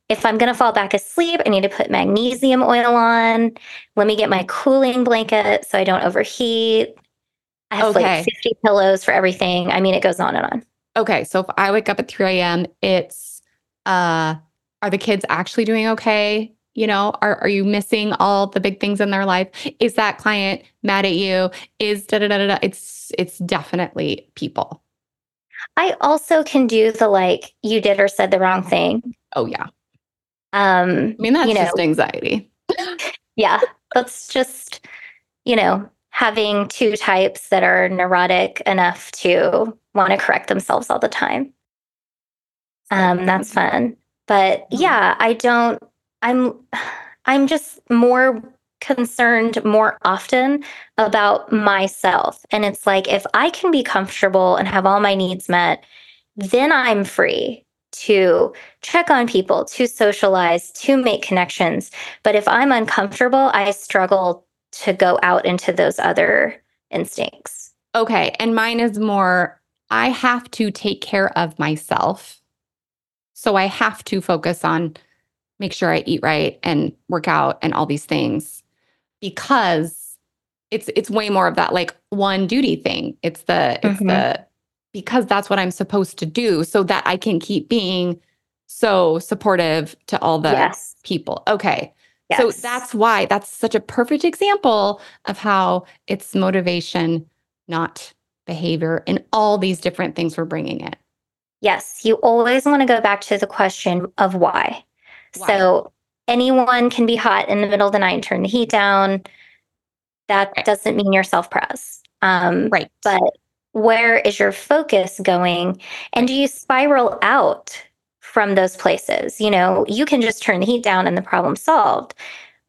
If I'm going to fall back asleep, I need to put magnesium oil on. Let me get my cooling blanket so I don't overheat. I have okay. like 50 pillows for everything. I mean, it goes on and on. Okay. So if I wake up at 3 a.m., it's, uh, are the kids actually doing okay? You know, are, are you missing all the big things in their life? Is that client mad at you? Is da da da da? It's it's definitely people. I also can do the like you did or said the wrong thing. Oh yeah. Um, I mean that's you know, just anxiety. <laughs> yeah, that's just you know having two types that are neurotic enough to want to correct themselves all the time. Um, that's fun. But mm-hmm. yeah, I don't I'm I'm just more concerned more often about myself. And it's like if I can be comfortable and have all my needs met, then I'm free to check on people, to socialize, to make connections. But if I'm uncomfortable, I struggle to go out into those other instincts. Okay. And mine is more I have to take care of myself. So I have to focus on make sure I eat right and work out and all these things because it's it's way more of that like one duty thing. It's the it's mm-hmm. the because that's what I'm supposed to do so that I can keep being so supportive to all the yes. people. Okay. Yes. So that's why that's such a perfect example of how it's motivation, not behavior, and all these different things we're bringing it. Yes, you always want to go back to the question of why. So anyone can be hot in the middle of the night and turn the heat down. That right. doesn't mean you're self pres. Um, right. But where is your focus going? And do you spiral out from those places. You know, you can just turn the heat down and the problem solved.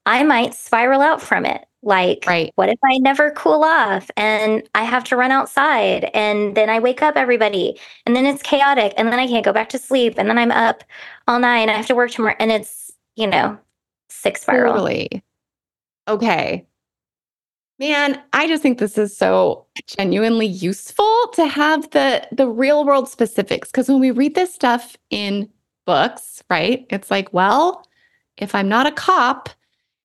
I might spiral out from it. Like, Right. what if I never cool off and I have to run outside and then I wake up everybody and then it's chaotic and then I can't go back to sleep and then I'm up all night and I have to work tomorrow and it's, you know, six spiral. Totally. Okay. Man, I just think this is so genuinely useful to have the the real world specifics because when we read this stuff in books, right? It's like, well, if I'm not a cop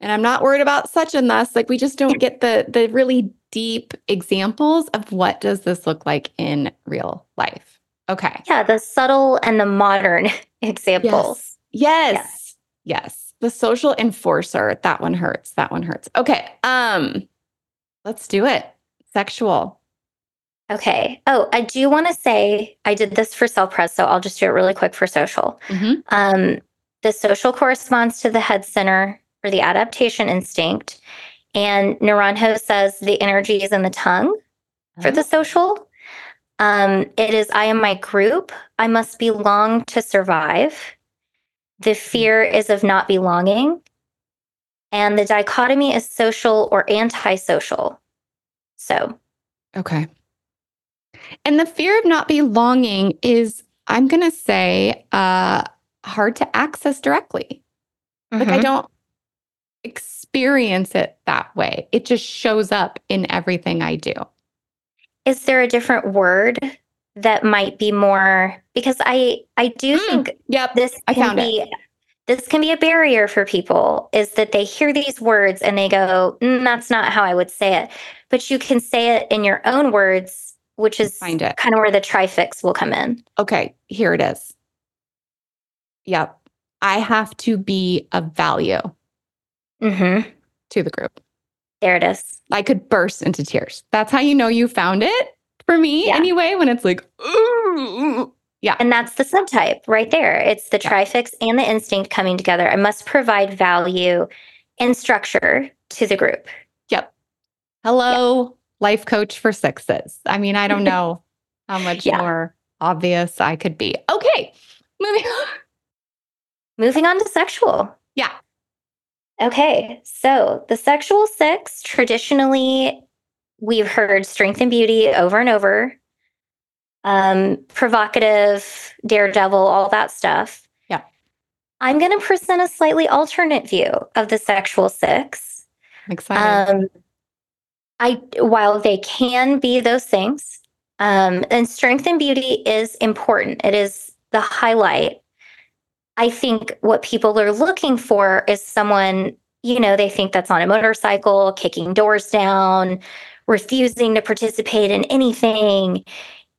and I'm not worried about such and thus, like we just don't get the the really deep examples of what does this look like in real life. Okay. Yeah, the subtle and the modern <laughs> examples. Yes. Yes. The social enforcer. That one hurts. That one hurts. Okay. Um, let's do it. Sexual. Okay. Oh, I do want to say I did this for self pres, so I'll just do it really quick for social. Mhm. Um, the social corresponds to the head center or the adaptation instinct. And Naranjo says the energy is in the tongue for the social. Um, it is I am my group. I must belong to survive. The fear is of not belonging. And the dichotomy is social or antisocial. So, Okay. And the fear of not belonging is, I'm going to say, uh, hard to access directly. Like I mhm. don't experience it that way. It just shows up in everything I do. is there a different word that might be more because I I do Mm, think Yep. this I can found it. be this can be a barrier for people is that they hear these words and they go "Mm, that's not how i would say it but you can say it in your own words which is kind of where the trifix will come in Okay, here it is. Yep. I have to be of value hmm to the group. there it is I could burst into tears. That's how you know you found it for me Yeah. anyway, when it's like, ooh. Yeah. and that's the subtype right there it's the Yeah. trifix and the instinct coming together i must provide value and structure to the group Yep. Hello, life coach for sixes. I mean, I don't <laughs> know how much Yeah. more obvious I could be. Okay. Moving <laughs> on. moving on to sexual Yeah. Okay, so the sexual six, traditionally, we've heard strength and beauty over and over, um, provocative, daredevil, all that stuff. Yeah. I'm going to present a slightly alternate view of the sexual six. I'm excited. Um, I while they can be those things, um, and strength and beauty is important. It is the highlight. I think what people are looking for is someone, you know, they think that's on a motorcycle, kicking doors down, refusing to participate in anything.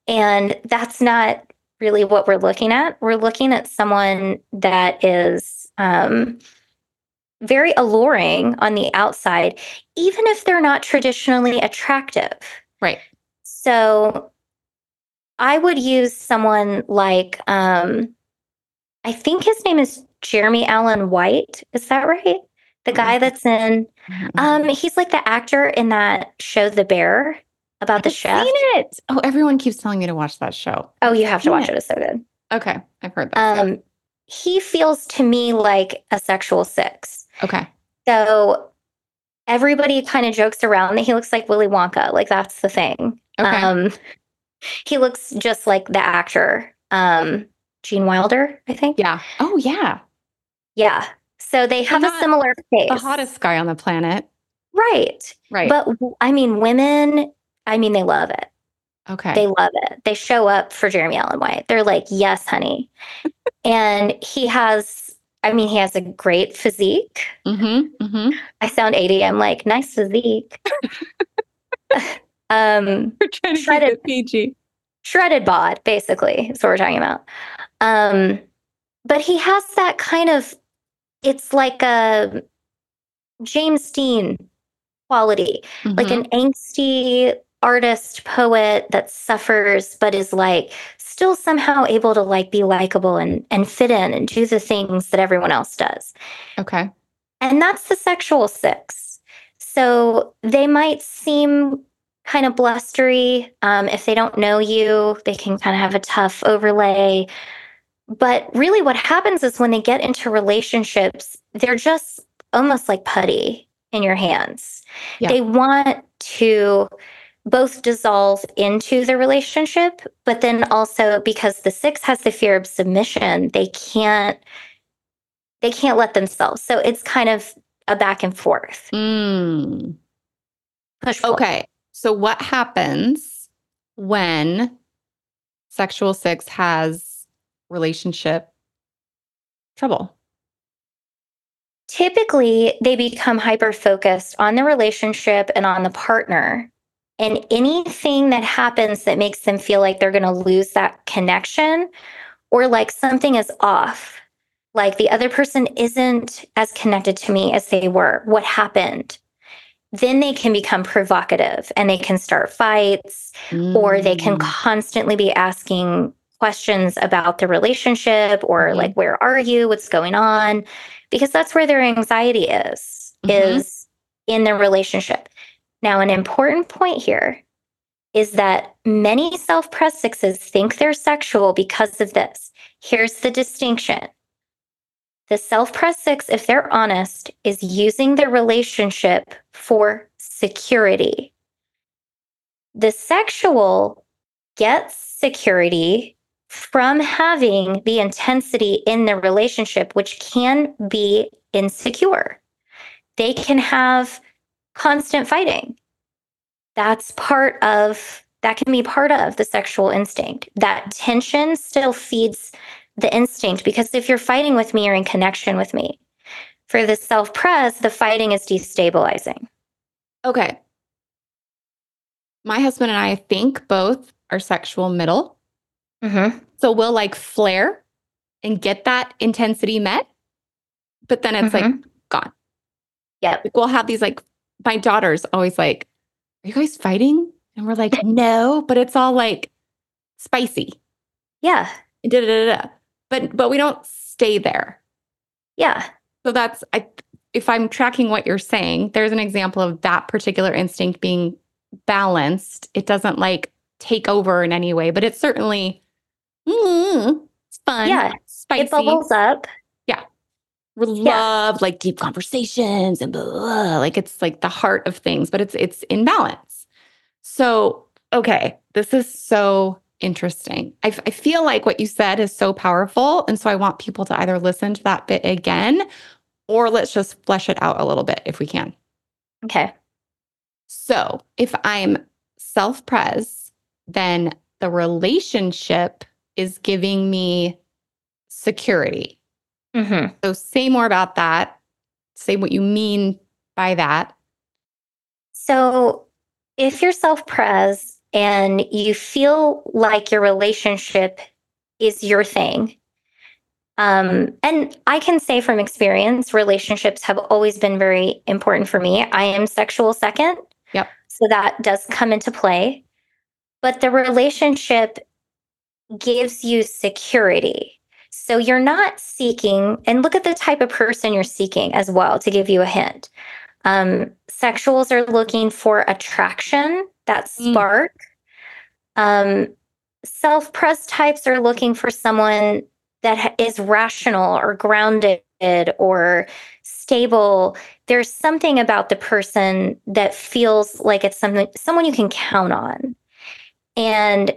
And that's not really what we're looking at. We're looking at someone that is um, very alluring on the outside, even if they're not traditionally attractive. right. So I would use someone like, um, I think his name is Jeremy Allen White. Is that right? The guy that's in, Mhm. um, he's like the actor in that show, The Bear, about the I've chef. Seen it. Oh, everyone keeps telling me to watch that show. Oh, you have to watch it. it. It's so good. Okay. I've heard that. Um, he feels to me like a sexual six. okay. So everybody kind of jokes around that he looks like Willy Wonka. Like that's the thing. Okay. Um, he looks just like the actor, um, Gene Wilder, I think. yeah. Oh, yeah. Yeah. So they have a similar face. The hottest guy on the planet. Right. Right. But I mean, women, I mean, they love it. okay. They love it. They show up for Jeremy Allen White. They're like, yes, honey. <laughs> and he has, I mean, he has a great physique. mm-hmm. Mm-hmm. I sound 80. I'm like, nice physique. <laughs> um, We're trying to keep Shredded. it PG. shredded bod, basically, is what we're talking about. Um, but he has that kind of, it's like a James Dean quality, like Mhm. an angsty artist poet that suffers but is like still somehow able to like be likable and and fit in and do the things that everyone else does okay. and that's the sexual six so they might seem kind of blustery um, if they don't know you they can kind of have a tough overlay but really, what happens is when they get into relationships, they're just almost like putty in your hands. Yeah. They want to both dissolve into the relationship, but then also because the six has the fear of submission, they can't they can't let themselves. So it's kind of a back and forth. Mm. Push. Okay. So what happens when sexual six has relationship trouble? Typically, they become hyper focused on the relationship and on the partner. And anything that happens that makes them feel like they're going to lose that connection or like something is off, like the other person isn't as connected to me as they were, what happened? Then they can become provocative and they can start fights mm. or they can mm. constantly be asking questions about the relationship or mm-hmm. like where are you? What's going on? Because that's where their anxiety is mm-hmm. is in the relationship. Now an important point here is that many self-pressed sixes think they're sexual because of this. Here's the distinction. The self-pressed six if they're honest is using their relationship for security. The sexual gets security from having the intensity in the relationship, which can be insecure. They can have constant fighting. That's part of, that can be part of the sexual instinct. That tension still feeds the instinct because if you're fighting with me, you're in connection with me. For the self pres, the fighting is destabilizing. Okay. My husband and I think both are sexual middle. Mm-hmm. So we'll like flare and get that intensity met, but then it's mm-hmm. like gone. Yeah. Like we'll have these like, my daughter's always like, Are you guys fighting? And we're like, <laughs> No, but it's all like spicy. Yeah. Da, da, da, but but we don't stay there. Yeah. So that's I if I'm tracking what you're saying, there's an example of that particular instinct being balanced. It doesn't like take over in any way, but it's certainly mm, it's fun. Yeah. Spicy. It bubbles up. Yeah. We love yeah. like deep conversations and blah, blah, like it's like the heart of things, but it's it's in balance. So, okay, this is so interesting. I, I feel like what you said is so powerful. And so I want people to either listen to that bit again or let's just flesh it out a little bit if we can. Okay. So if I'm self pres, then the relationship is giving me security. Mm-hmm. So say more about that. Say what you mean by that. So if you're self pres and you feel like your relationship is your thing, um, and I can say from experience, relationships have always been very important for me. I am sexual second. Yep. So that does come into play. But the relationship gives you security. So you're not seeking, and look at the type of person you're seeking as well to give you a hint. Um, sexuals are looking for attraction, that mm. spark. Mm. Um, Self pres types are looking for someone that is rational or grounded or stable. There's something about the person that feels like it's something someone you can count on. And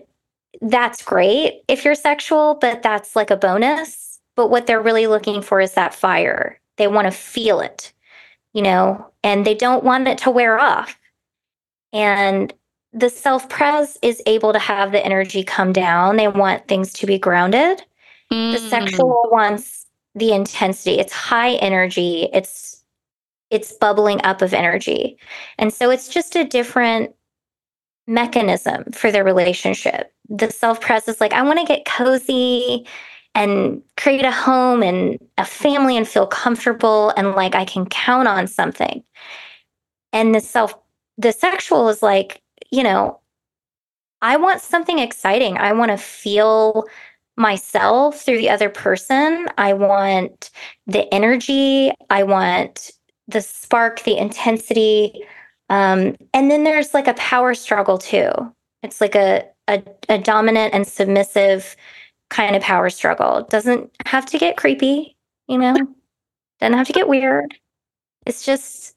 that's great if you're sexual, but that's like a bonus. But what they're really looking for is that fire. They want to feel it, you know, and they don't want it to wear off. And the self pres is able to have the energy come down. They want things to be grounded. Mm. The sexual wants the intensity. It's high energy. It's it's bubbling up of energy. And so it's just a different mechanism for their relationship. The self pres is like, I want to get cozy and create a home and a family and feel comfortable and like I can count on something. And the self, the sexual is like, you know, I want something exciting. I want to feel myself through the other person. I want the energy. I want the spark, the intensity. Um, and then there's like a power struggle too. It's like a, a, a dominant and submissive kind of power struggle. Doesn't have to get creepy, you know, doesn't have to get weird. It's just,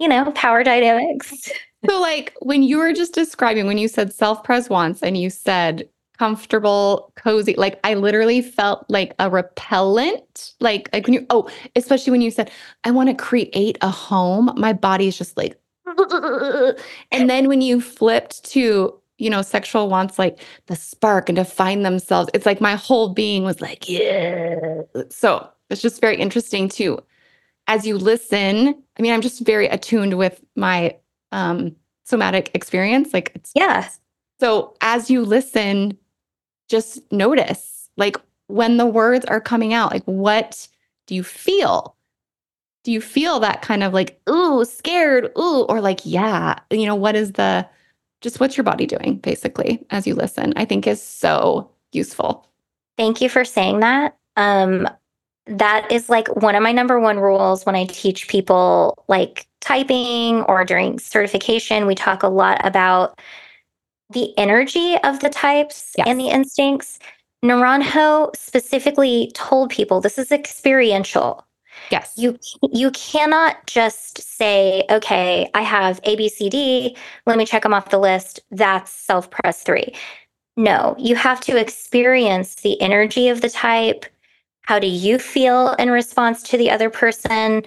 you know, power dynamics. <laughs> So, like when you were just describing, when you said self pres and you said comfortable, cozy, like I literally felt like a repellent. Like, like when you, oh, especially when you said, I want to create a home, my body is just like, <laughs> and then when you flipped to, you know, sexual wants like the spark and to find themselves, it's like my whole being was like, yeah. So it's just very interesting too. As you listen, I mean, I'm just very attuned with my um somatic experience. Like it's Yeah. so as you listen, just notice like when the words are coming out, like what do you feel? Do you feel that kind of like, ooh, scared, ooh, or like, yeah, you know, what is the just what's your body doing basically as you listen? I think is so useful. Thank you for saying that. Um, that is like one of my number one rules when I teach people like typing or during certification. We talk a lot about the energy of the types Yes. and the instincts. Naranjo specifically told people this is experiential. Yes. You you cannot just say, okay, I have A, B, C, D. Let me check them off the list. That's self pres three. No, you have to experience the energy of the type. How do you feel in response to the other person?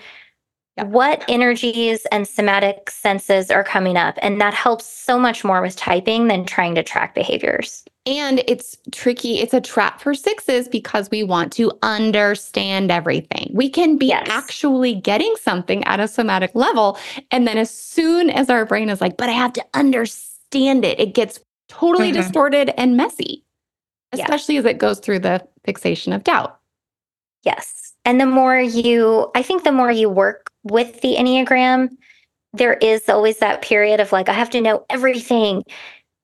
Yep. What energies and somatic senses are coming up? And that helps so much more with typing than trying to track behaviors. And it's tricky. It's a trap for sixes because we want to understand everything. We can be Yes. actually getting something at a somatic level. And then as soon as our brain is like, but I have to understand it, it gets totally Mhm. distorted and messy, especially as it goes through the fixation of doubt. Yes. And the more you, I think the more you work with the Enneagram, there is always that period of like, I have to know everything.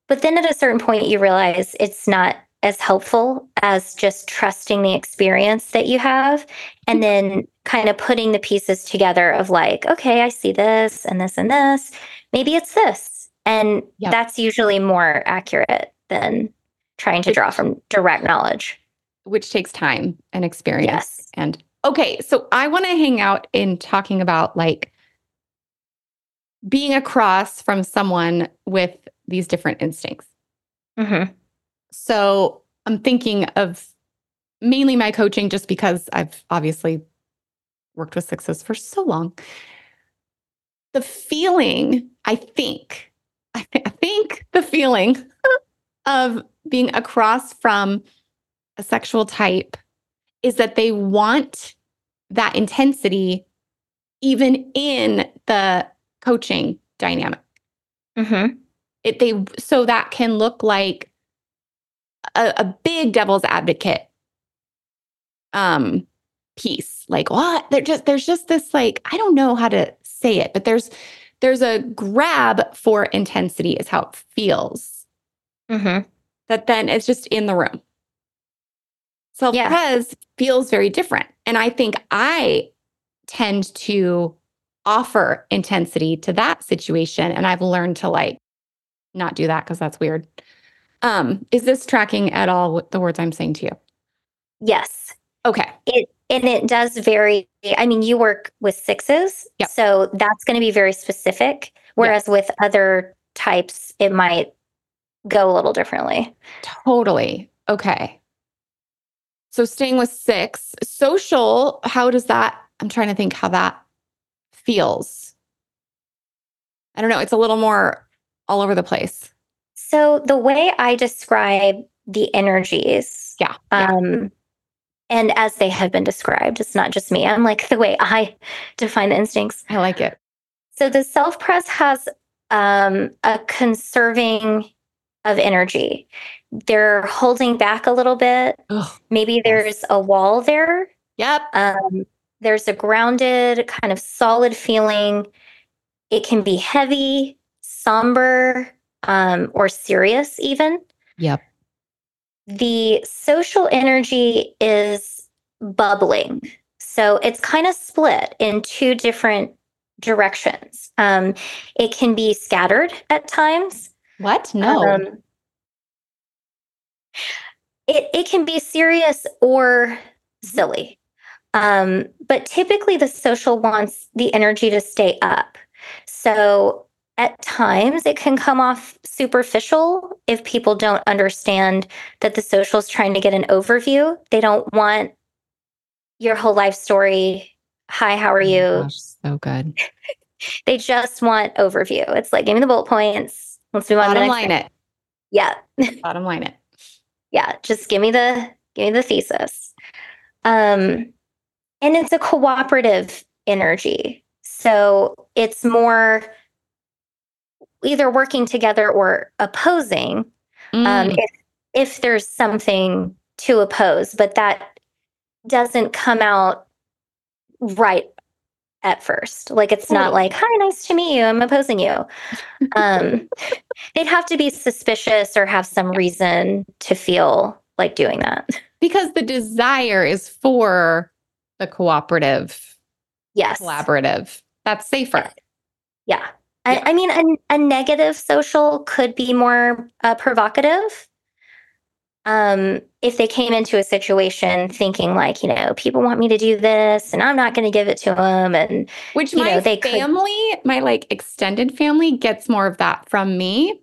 But then at a certain point, you realize it's not as helpful as just trusting the experience that you have and mm-hmm. then kind of putting the pieces together of like, okay, I see this and this and this. Maybe it's this. And Yep. that's usually more accurate than trying to draw from direct knowledge. which takes time and experience. Yes. And okay, so I want to hang out in talking about like being across from someone with these different instincts. Mm-hmm. So I'm thinking of mainly my coaching just because I've obviously worked with sixes for so long. The feeling, I think, I, <laughs> thi- I think the feeling <laughs> of being across from a sexual type is that they want that intensity even in the coaching dynamic. Mm-hmm. it they so that can look like a, a big devil's advocate um piece. Like what? There just there's just this like i don't know how to say it but there's there's a grab for intensity is how it feels. Mm-hmm. that then it's just in the room self Yeah. feels very different and i think i tend to offer intensity to that situation and i've learned to like not do that because that's weird um is this tracking at all with the words i'm saying to you Yes. okay It and it does vary. I mean, you work with sixes, Yep. so that's going to be very specific. Whereas with other types, it might go a little differently. totally okay so staying with six social how does that i'm trying to think how that feels i don't know it's a little more all over the place So the way I describe the energies, yeah, yeah. um, and as they have been described, it's not just me. I'm like the way I define the instincts. i like it So the self pres has um, a conserving of energy. They're holding back a little bit. Ugh, Maybe there's a wall there. yep Um, there's a grounded, kind of solid feeling. It can be heavy, somber, um, or serious, even. yep The social energy is bubbling. So it's kind of split in two different directions. Um, it can be scattered at times. What no Um, it, it can be serious or silly. Um, but typically the social wants the energy to stay up. So at times it can come off superficial if people don't understand that the social is trying to get an overview. They don't want your whole life story. Hi, how are Oh you? gosh, so good. <laughs> They just want overview. It's like, give me the bullet points. Let's move on Bottom line thing. it. Yeah. Bottom line it. <laughs> yeah just give me the give me the thesis um and it's a cooperative energy so it's more either working together or opposing um Mm, if if there's something to oppose but that doesn't come out right at first like it's not like hi nice to meet you i'm opposing you um <laughs> they'd have to be suspicious or have some reason to feel like doing that because the desire is for the cooperative, Yes. collaborative. That's safer. Yeah. Yeah. I, I mean, a, a negative social could be more uh, provocative. Um, if they came into a situation thinking like, you know, people want me to do this, and I'm not going to give it to them, and Which you my know, they could- family, my like extended family gets more of that from me.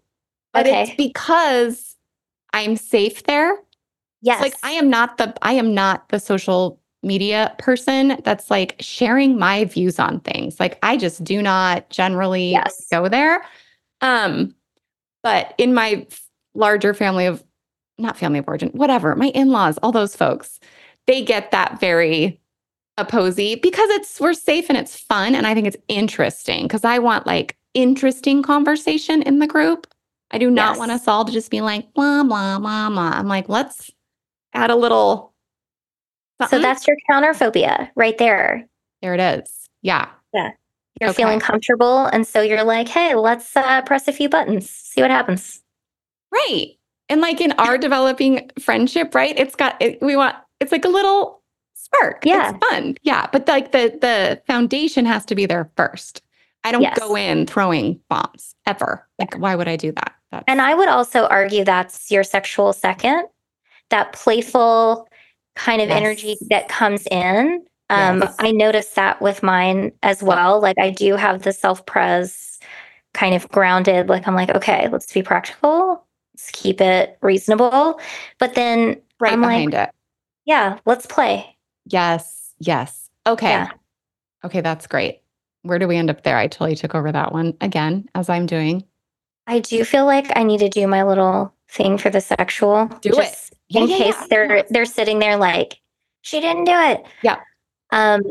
But it's because I'm safe there. yes, It's like I am not the I am not the social media person that's like sharing my views on things. Like I just do not generally Yes. go there. Um but in my larger family of not family of origin, whatever, my in-laws, all those folks, they get that very opposy because it's we're safe and it's fun and I think it's interesting because I want like interesting conversation in the group. I do not Yes. want us all to just be like blah blah blah blah. I'm like, let's add a little so that's your counterphobia right there. there it is. Yeah. Yeah. You're Okay. feeling comfortable, and so you're like, hey, let's uh, press a few buttons, see what happens. Right. And like in our developing friendship, right? It's got it, we want it's like a little spark. Yeah. It's fun. Yeah. But like the the foundation has to be there first. I don't Yes. go in throwing bombs ever. Like, why would I do that? That's, And I would also argue that's your sexual second, that playful kind of Yes. energy that comes in. Um, Yes. I noticed that with mine as well. Like I do have the self pres kind of grounded. Like I'm like, okay, let's be practical. Let's keep it reasonable. But then right I'm like, behind it. yeah, let's play. Yes. Yes. Okay. Yeah. Okay. That's great. Where do we end up there? I totally took over that one again, as I'm doing. I do feel like I need to do my little thing for the sexual. Do it. Yeah, in yeah, case they're they're sitting there like she didn't do it. Yeah. Um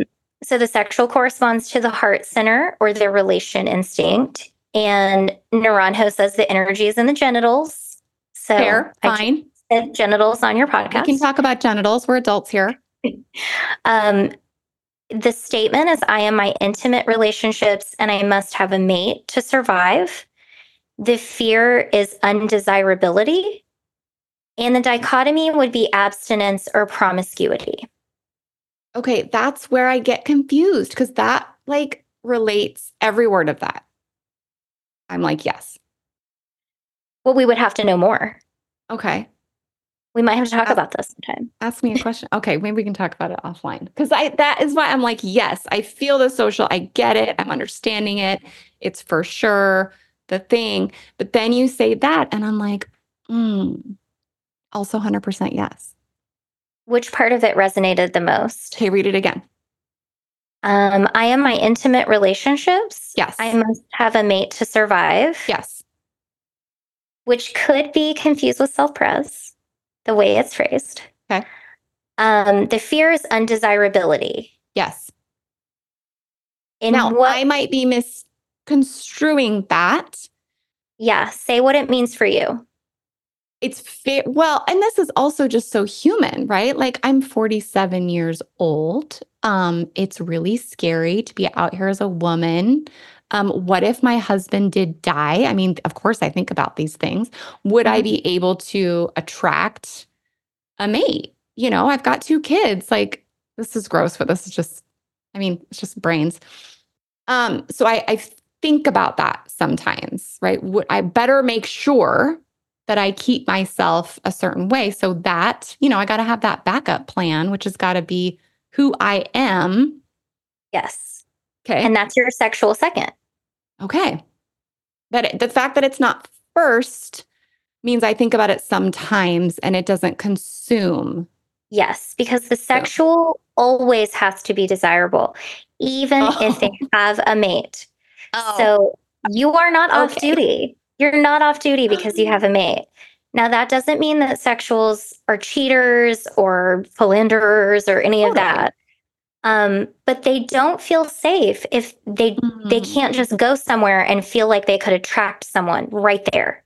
so the sexual corresponds to the heart center or the relation instinct and Naranjo says the energy is in the genitals. So Fair. Fine. genitals on your podcast. We can talk about genitals. We're adults here. <laughs> Um, the statement is I am my intimate relationships and I must have a mate to survive. The fear is undesirability. And the dichotomy would be abstinence or promiscuity. Okay, that's where I get confused because that like relates every word of that. I'm like, yes. Well, we would have to know more. Okay. We might have to talk Uh, about this sometime. Ask me a question. Okay, maybe we can talk about it offline. Because I that is why I'm like, yes, I feel the social, I get it, I'm understanding it. It's for sure the thing. But then you say that, and I'm like, mm, also 100% yes. Which part of it resonated the most? Okay, read it again. Um, I am my intimate relationships. Yes. I must have a mate to survive. yes. Which could be confused with self pres, the way it's phrased. Okay. Um, the fear is undesirability. Yes. In now, what? I might be misconstruing that. yeah, say what it means for you. it's fair. Well, and this is also just so human, right? Like I'm 47 years old. Um, it's really scary to be out here as a woman. Um, what if my husband did die? I mean, of course, I think about these things. Would I Mhm. be able to attract a mate? You know, I've got two kids. Like, this is gross, but this is just, I mean, it's just brains. Um, so I, I think about that sometimes, right? Would I better make sure that I keep myself a certain way so that, you know, I got to have that backup plan, which has got to be who I am. Yes. Okay. And that's your sexual second. Okay. That the fact that it's not first means I think about it sometimes and it doesn't consume. Yes, because the sexual always has to be desirable, even oh. if they Oh. <laughs> have a mate. Oh. So you are not off Okay. duty. You're not off duty because you oh. have a mate. Now, that doesn't mean that sexuals are cheaters or philanderers or any of Totally. that. Um, but they don't feel safe if they they Mm. can't just go somewhere and feel like they could attract someone right there.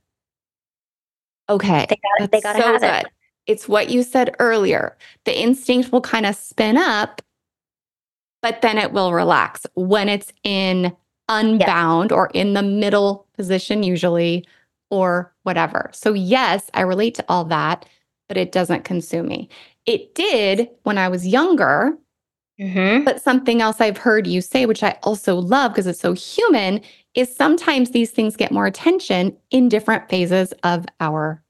Okay. They got they got to so have it. good. It's what you said earlier. The instinct will kind of spin up, but then it will relax when it's in unbound or in the middle position, usually, or whatever. So, yes, I relate to all that, but it doesn't consume me. It did when I was younger, Mhm. but something else I've heard you say, which I also love because it's so human, is sometimes these things get more attention in different phases of our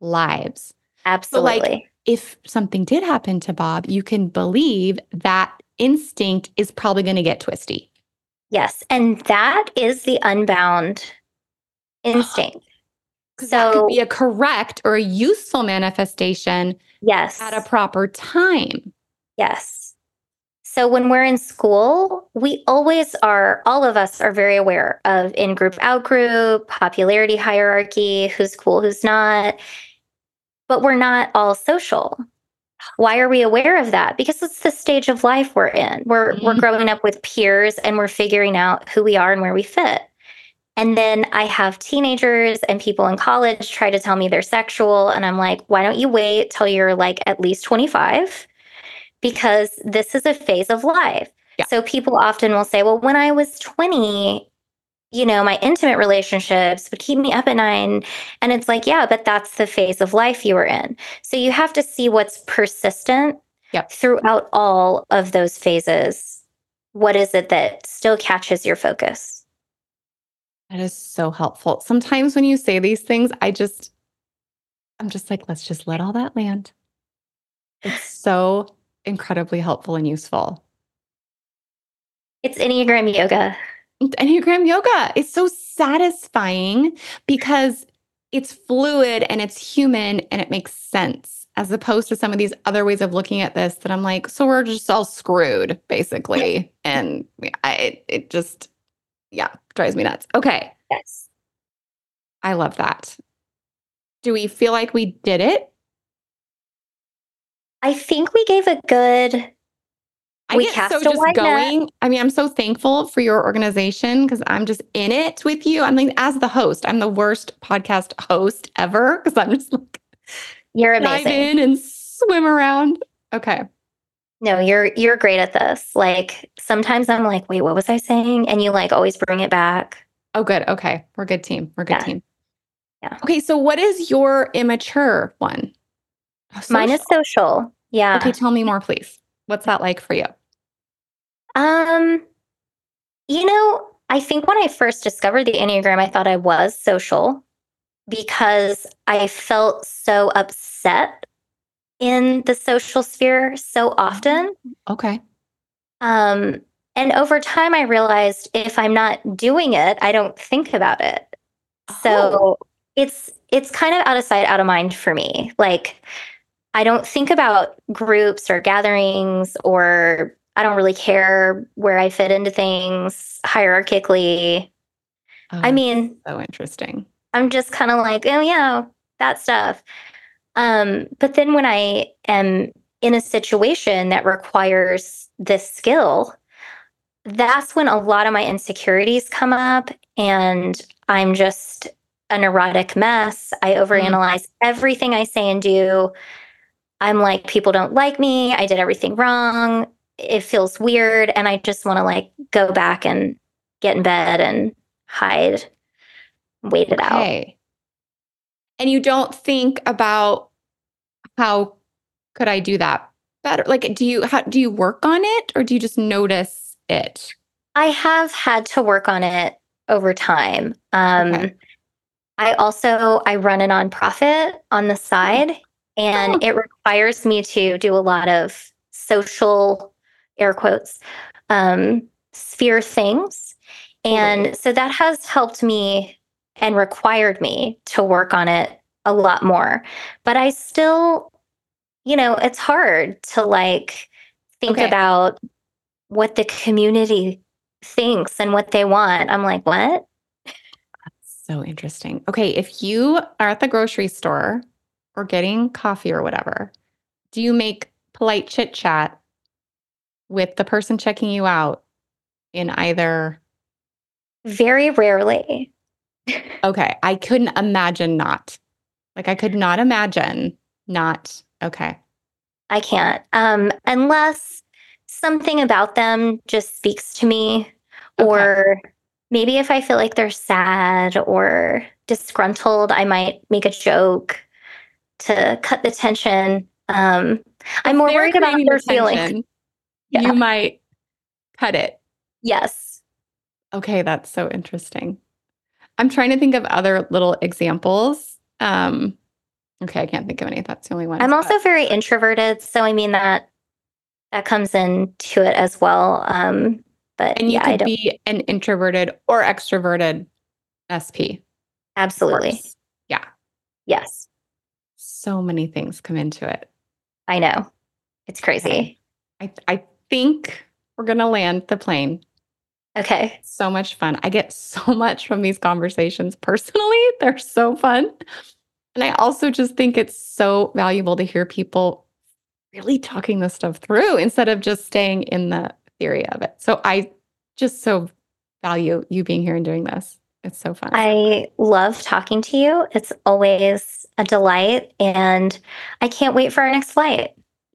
lives Absolutely. So like if something did happen to Bob, you can believe that instinct is probably going to get twisty. Yes, and that is the unbound <gasps> instinct. That could So- be a correct or a useful manifestation Yes. at a proper time. yes. So when we're in school, we always are, all of us are very aware of in group, out group, popularity hierarchy, who's cool, who's not. But we're not all social. Why are we aware of that? Because it's the stage of life we're in. We're we're Mhm. growing up with peers and we're figuring out who we are and where we fit. And then I have teenagers and people in college try to tell me they're sexual. And I'm like, why don't you wait till you're like at least 25? Because this is a phase of life. Yeah. So people often will say, well, when I was 20, you know, my intimate relationships would keep me up at night. And it's like, yeah, but that's the phase of life you were in. So you have to see what's persistent Yep. throughout all of those phases. What is it that still catches your focus? That is so helpful. Sometimes when you say these things, I just, I'm just like, let's just let all that land. It's so incredibly helpful and useful. It's Enneagram yoga. Enneagram yoga is so satisfying because it's fluid and it's human and it makes sense as opposed to some of these other ways of looking at this that I'm like, so we're just all screwed basically. and I, it, it just, yeah, drives me nuts. Okay. Yes. I love that. Do we feel like we did it? I think we gave a good I We get cast so just wide net. I mean, I'm so thankful for your organization because I'm just in it with you. I'm like, as the host, I'm the worst podcast host ever because I'm just like, you're amazing. dive in and swim around. Okay. No, you're you're great at this. Like sometimes I'm like, wait, what was I saying? And you like always bring it back. Oh, good. Okay. We're a good team. We're a good Yeah. team. Yeah. Okay. So, what is your immature one? Oh, Mine is social. social. Yeah. Okay. Tell me more, please. What's that like for you? Um, you know, I think when I first discovered the Enneagram, I thought I was social because I felt so upset in the social sphere so often. Okay. Um, and over time, I realized if I'm not doing it, I don't think about it. So it's it's kind of out of sight, out of mind for me. Like I don't think about groups or gatherings, or I don't really care where I fit into things hierarchically. Oh, I mean, so interesting. I'm just kind of like, oh yeah, that stuff. Um, but then when I am in a situation that requires this skill, that's when a lot of my insecurities come up and I'm just a neurotic mess. I overanalyze everything I say and do. I'm like, people don't like me. I did everything wrong. It feels weird. And I just want to like go back and get in bed and hide, wait it out. Okay. And you don't think about how could I do that better? Like, do you how do you work on it or do you just notice it? I have had to work on it over time. Um, Okay. I also I run a nonprofit on the side and oh. it requires me to do a lot of social air quotes um, sphere things. And so that has helped me and required me to work on it a lot more. But I still, you know, it's hard to like think okay. about what the community thinks and what they want. I'm like, what? That's so interesting. Okay. If you are at the grocery store or getting coffee or whatever, do you make polite chit chat with the person checking you out in either? Very rarely. okay. I couldn't imagine not. Like, I could not imagine not. Okay. I can't. Um, unless something about them just speaks to me, okay. or maybe if I feel like they're sad or disgruntled, I might make a joke to cut the tension. Um, I'm more worried about their feelings. Yeah. You might cut it. Yes. Okay, that's so interesting. I'm trying to think of other little examples. Um, okay, I can't think of any. That's the only one. I'm also very introverted, so I mean that that comes into it as well. Um, but and you yeah, could be an introverted or extroverted SP. Absolutely. Yeah. Yes. So many things come into it. I know. It's crazy. I I think we're gonna land the plane. Okay. So much fun. I get so <laughs> much from these conversations personally. They're so fun. And I also just think it's so valuable to hear people really talking this stuff through instead of just staying in the theory of it. So I just so value you being here and doing this. It's so fun. I love talking to you. It's always a delight and I can't wait for our next flight.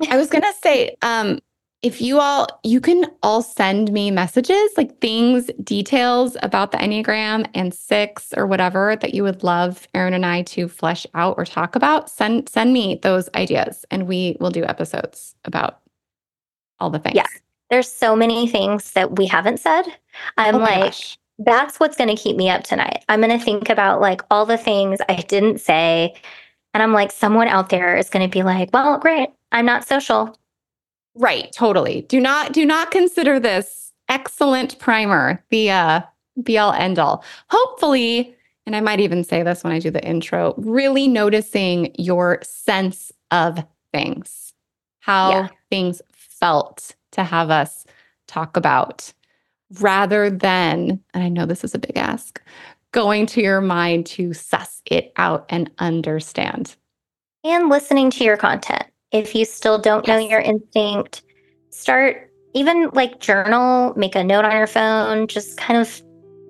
I was going to say um if you all you can all send me messages like things details about the enneagram and six or whatever that you would love Aaron and i to flesh out or talk about send send me those ideas and we will do episodes about all the things yeah there's so many things that we haven't said i'm oh like gosh. That's what's going to keep me up tonight i'm going to think about like all the things i didn't say and i'm like someone out there is going to be like well great i'm not social Right, totally. Do not do not consider this excellent primer, the uh be all end all. Hopefully, and I might even say this when I do the intro, really noticing your sense of things, how yeah. things felt to have us talk about rather than, and I know this is a big ask, going to your mind to suss it out and understand. And listening to your content if you still don't yes. know your instinct, start even like journal, make a note on your phone, just kind of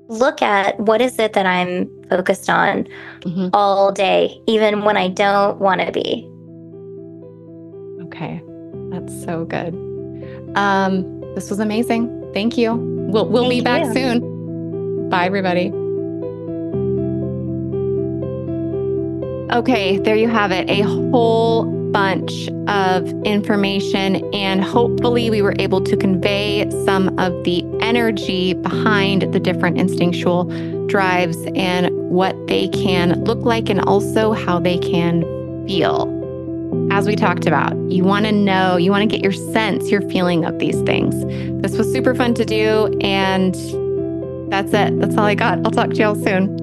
look at what is it that I'm focused on mm-hmm. all day, even when I don't want to be. Okay. That's so good. Um, this was amazing. Thank you. We'll we'll Thank be back you. soon. Bye everybody. Okay, there you have it. A whole bunch of information, and hopefully, we were able to convey some of the energy behind the different instinctual drives and what they can look like, and also how they can feel. As we talked about, you want to know, you want to get your sense, your feeling of these things. This was super fun to do, and that's it. That's all I got. I'll talk to y'all soon.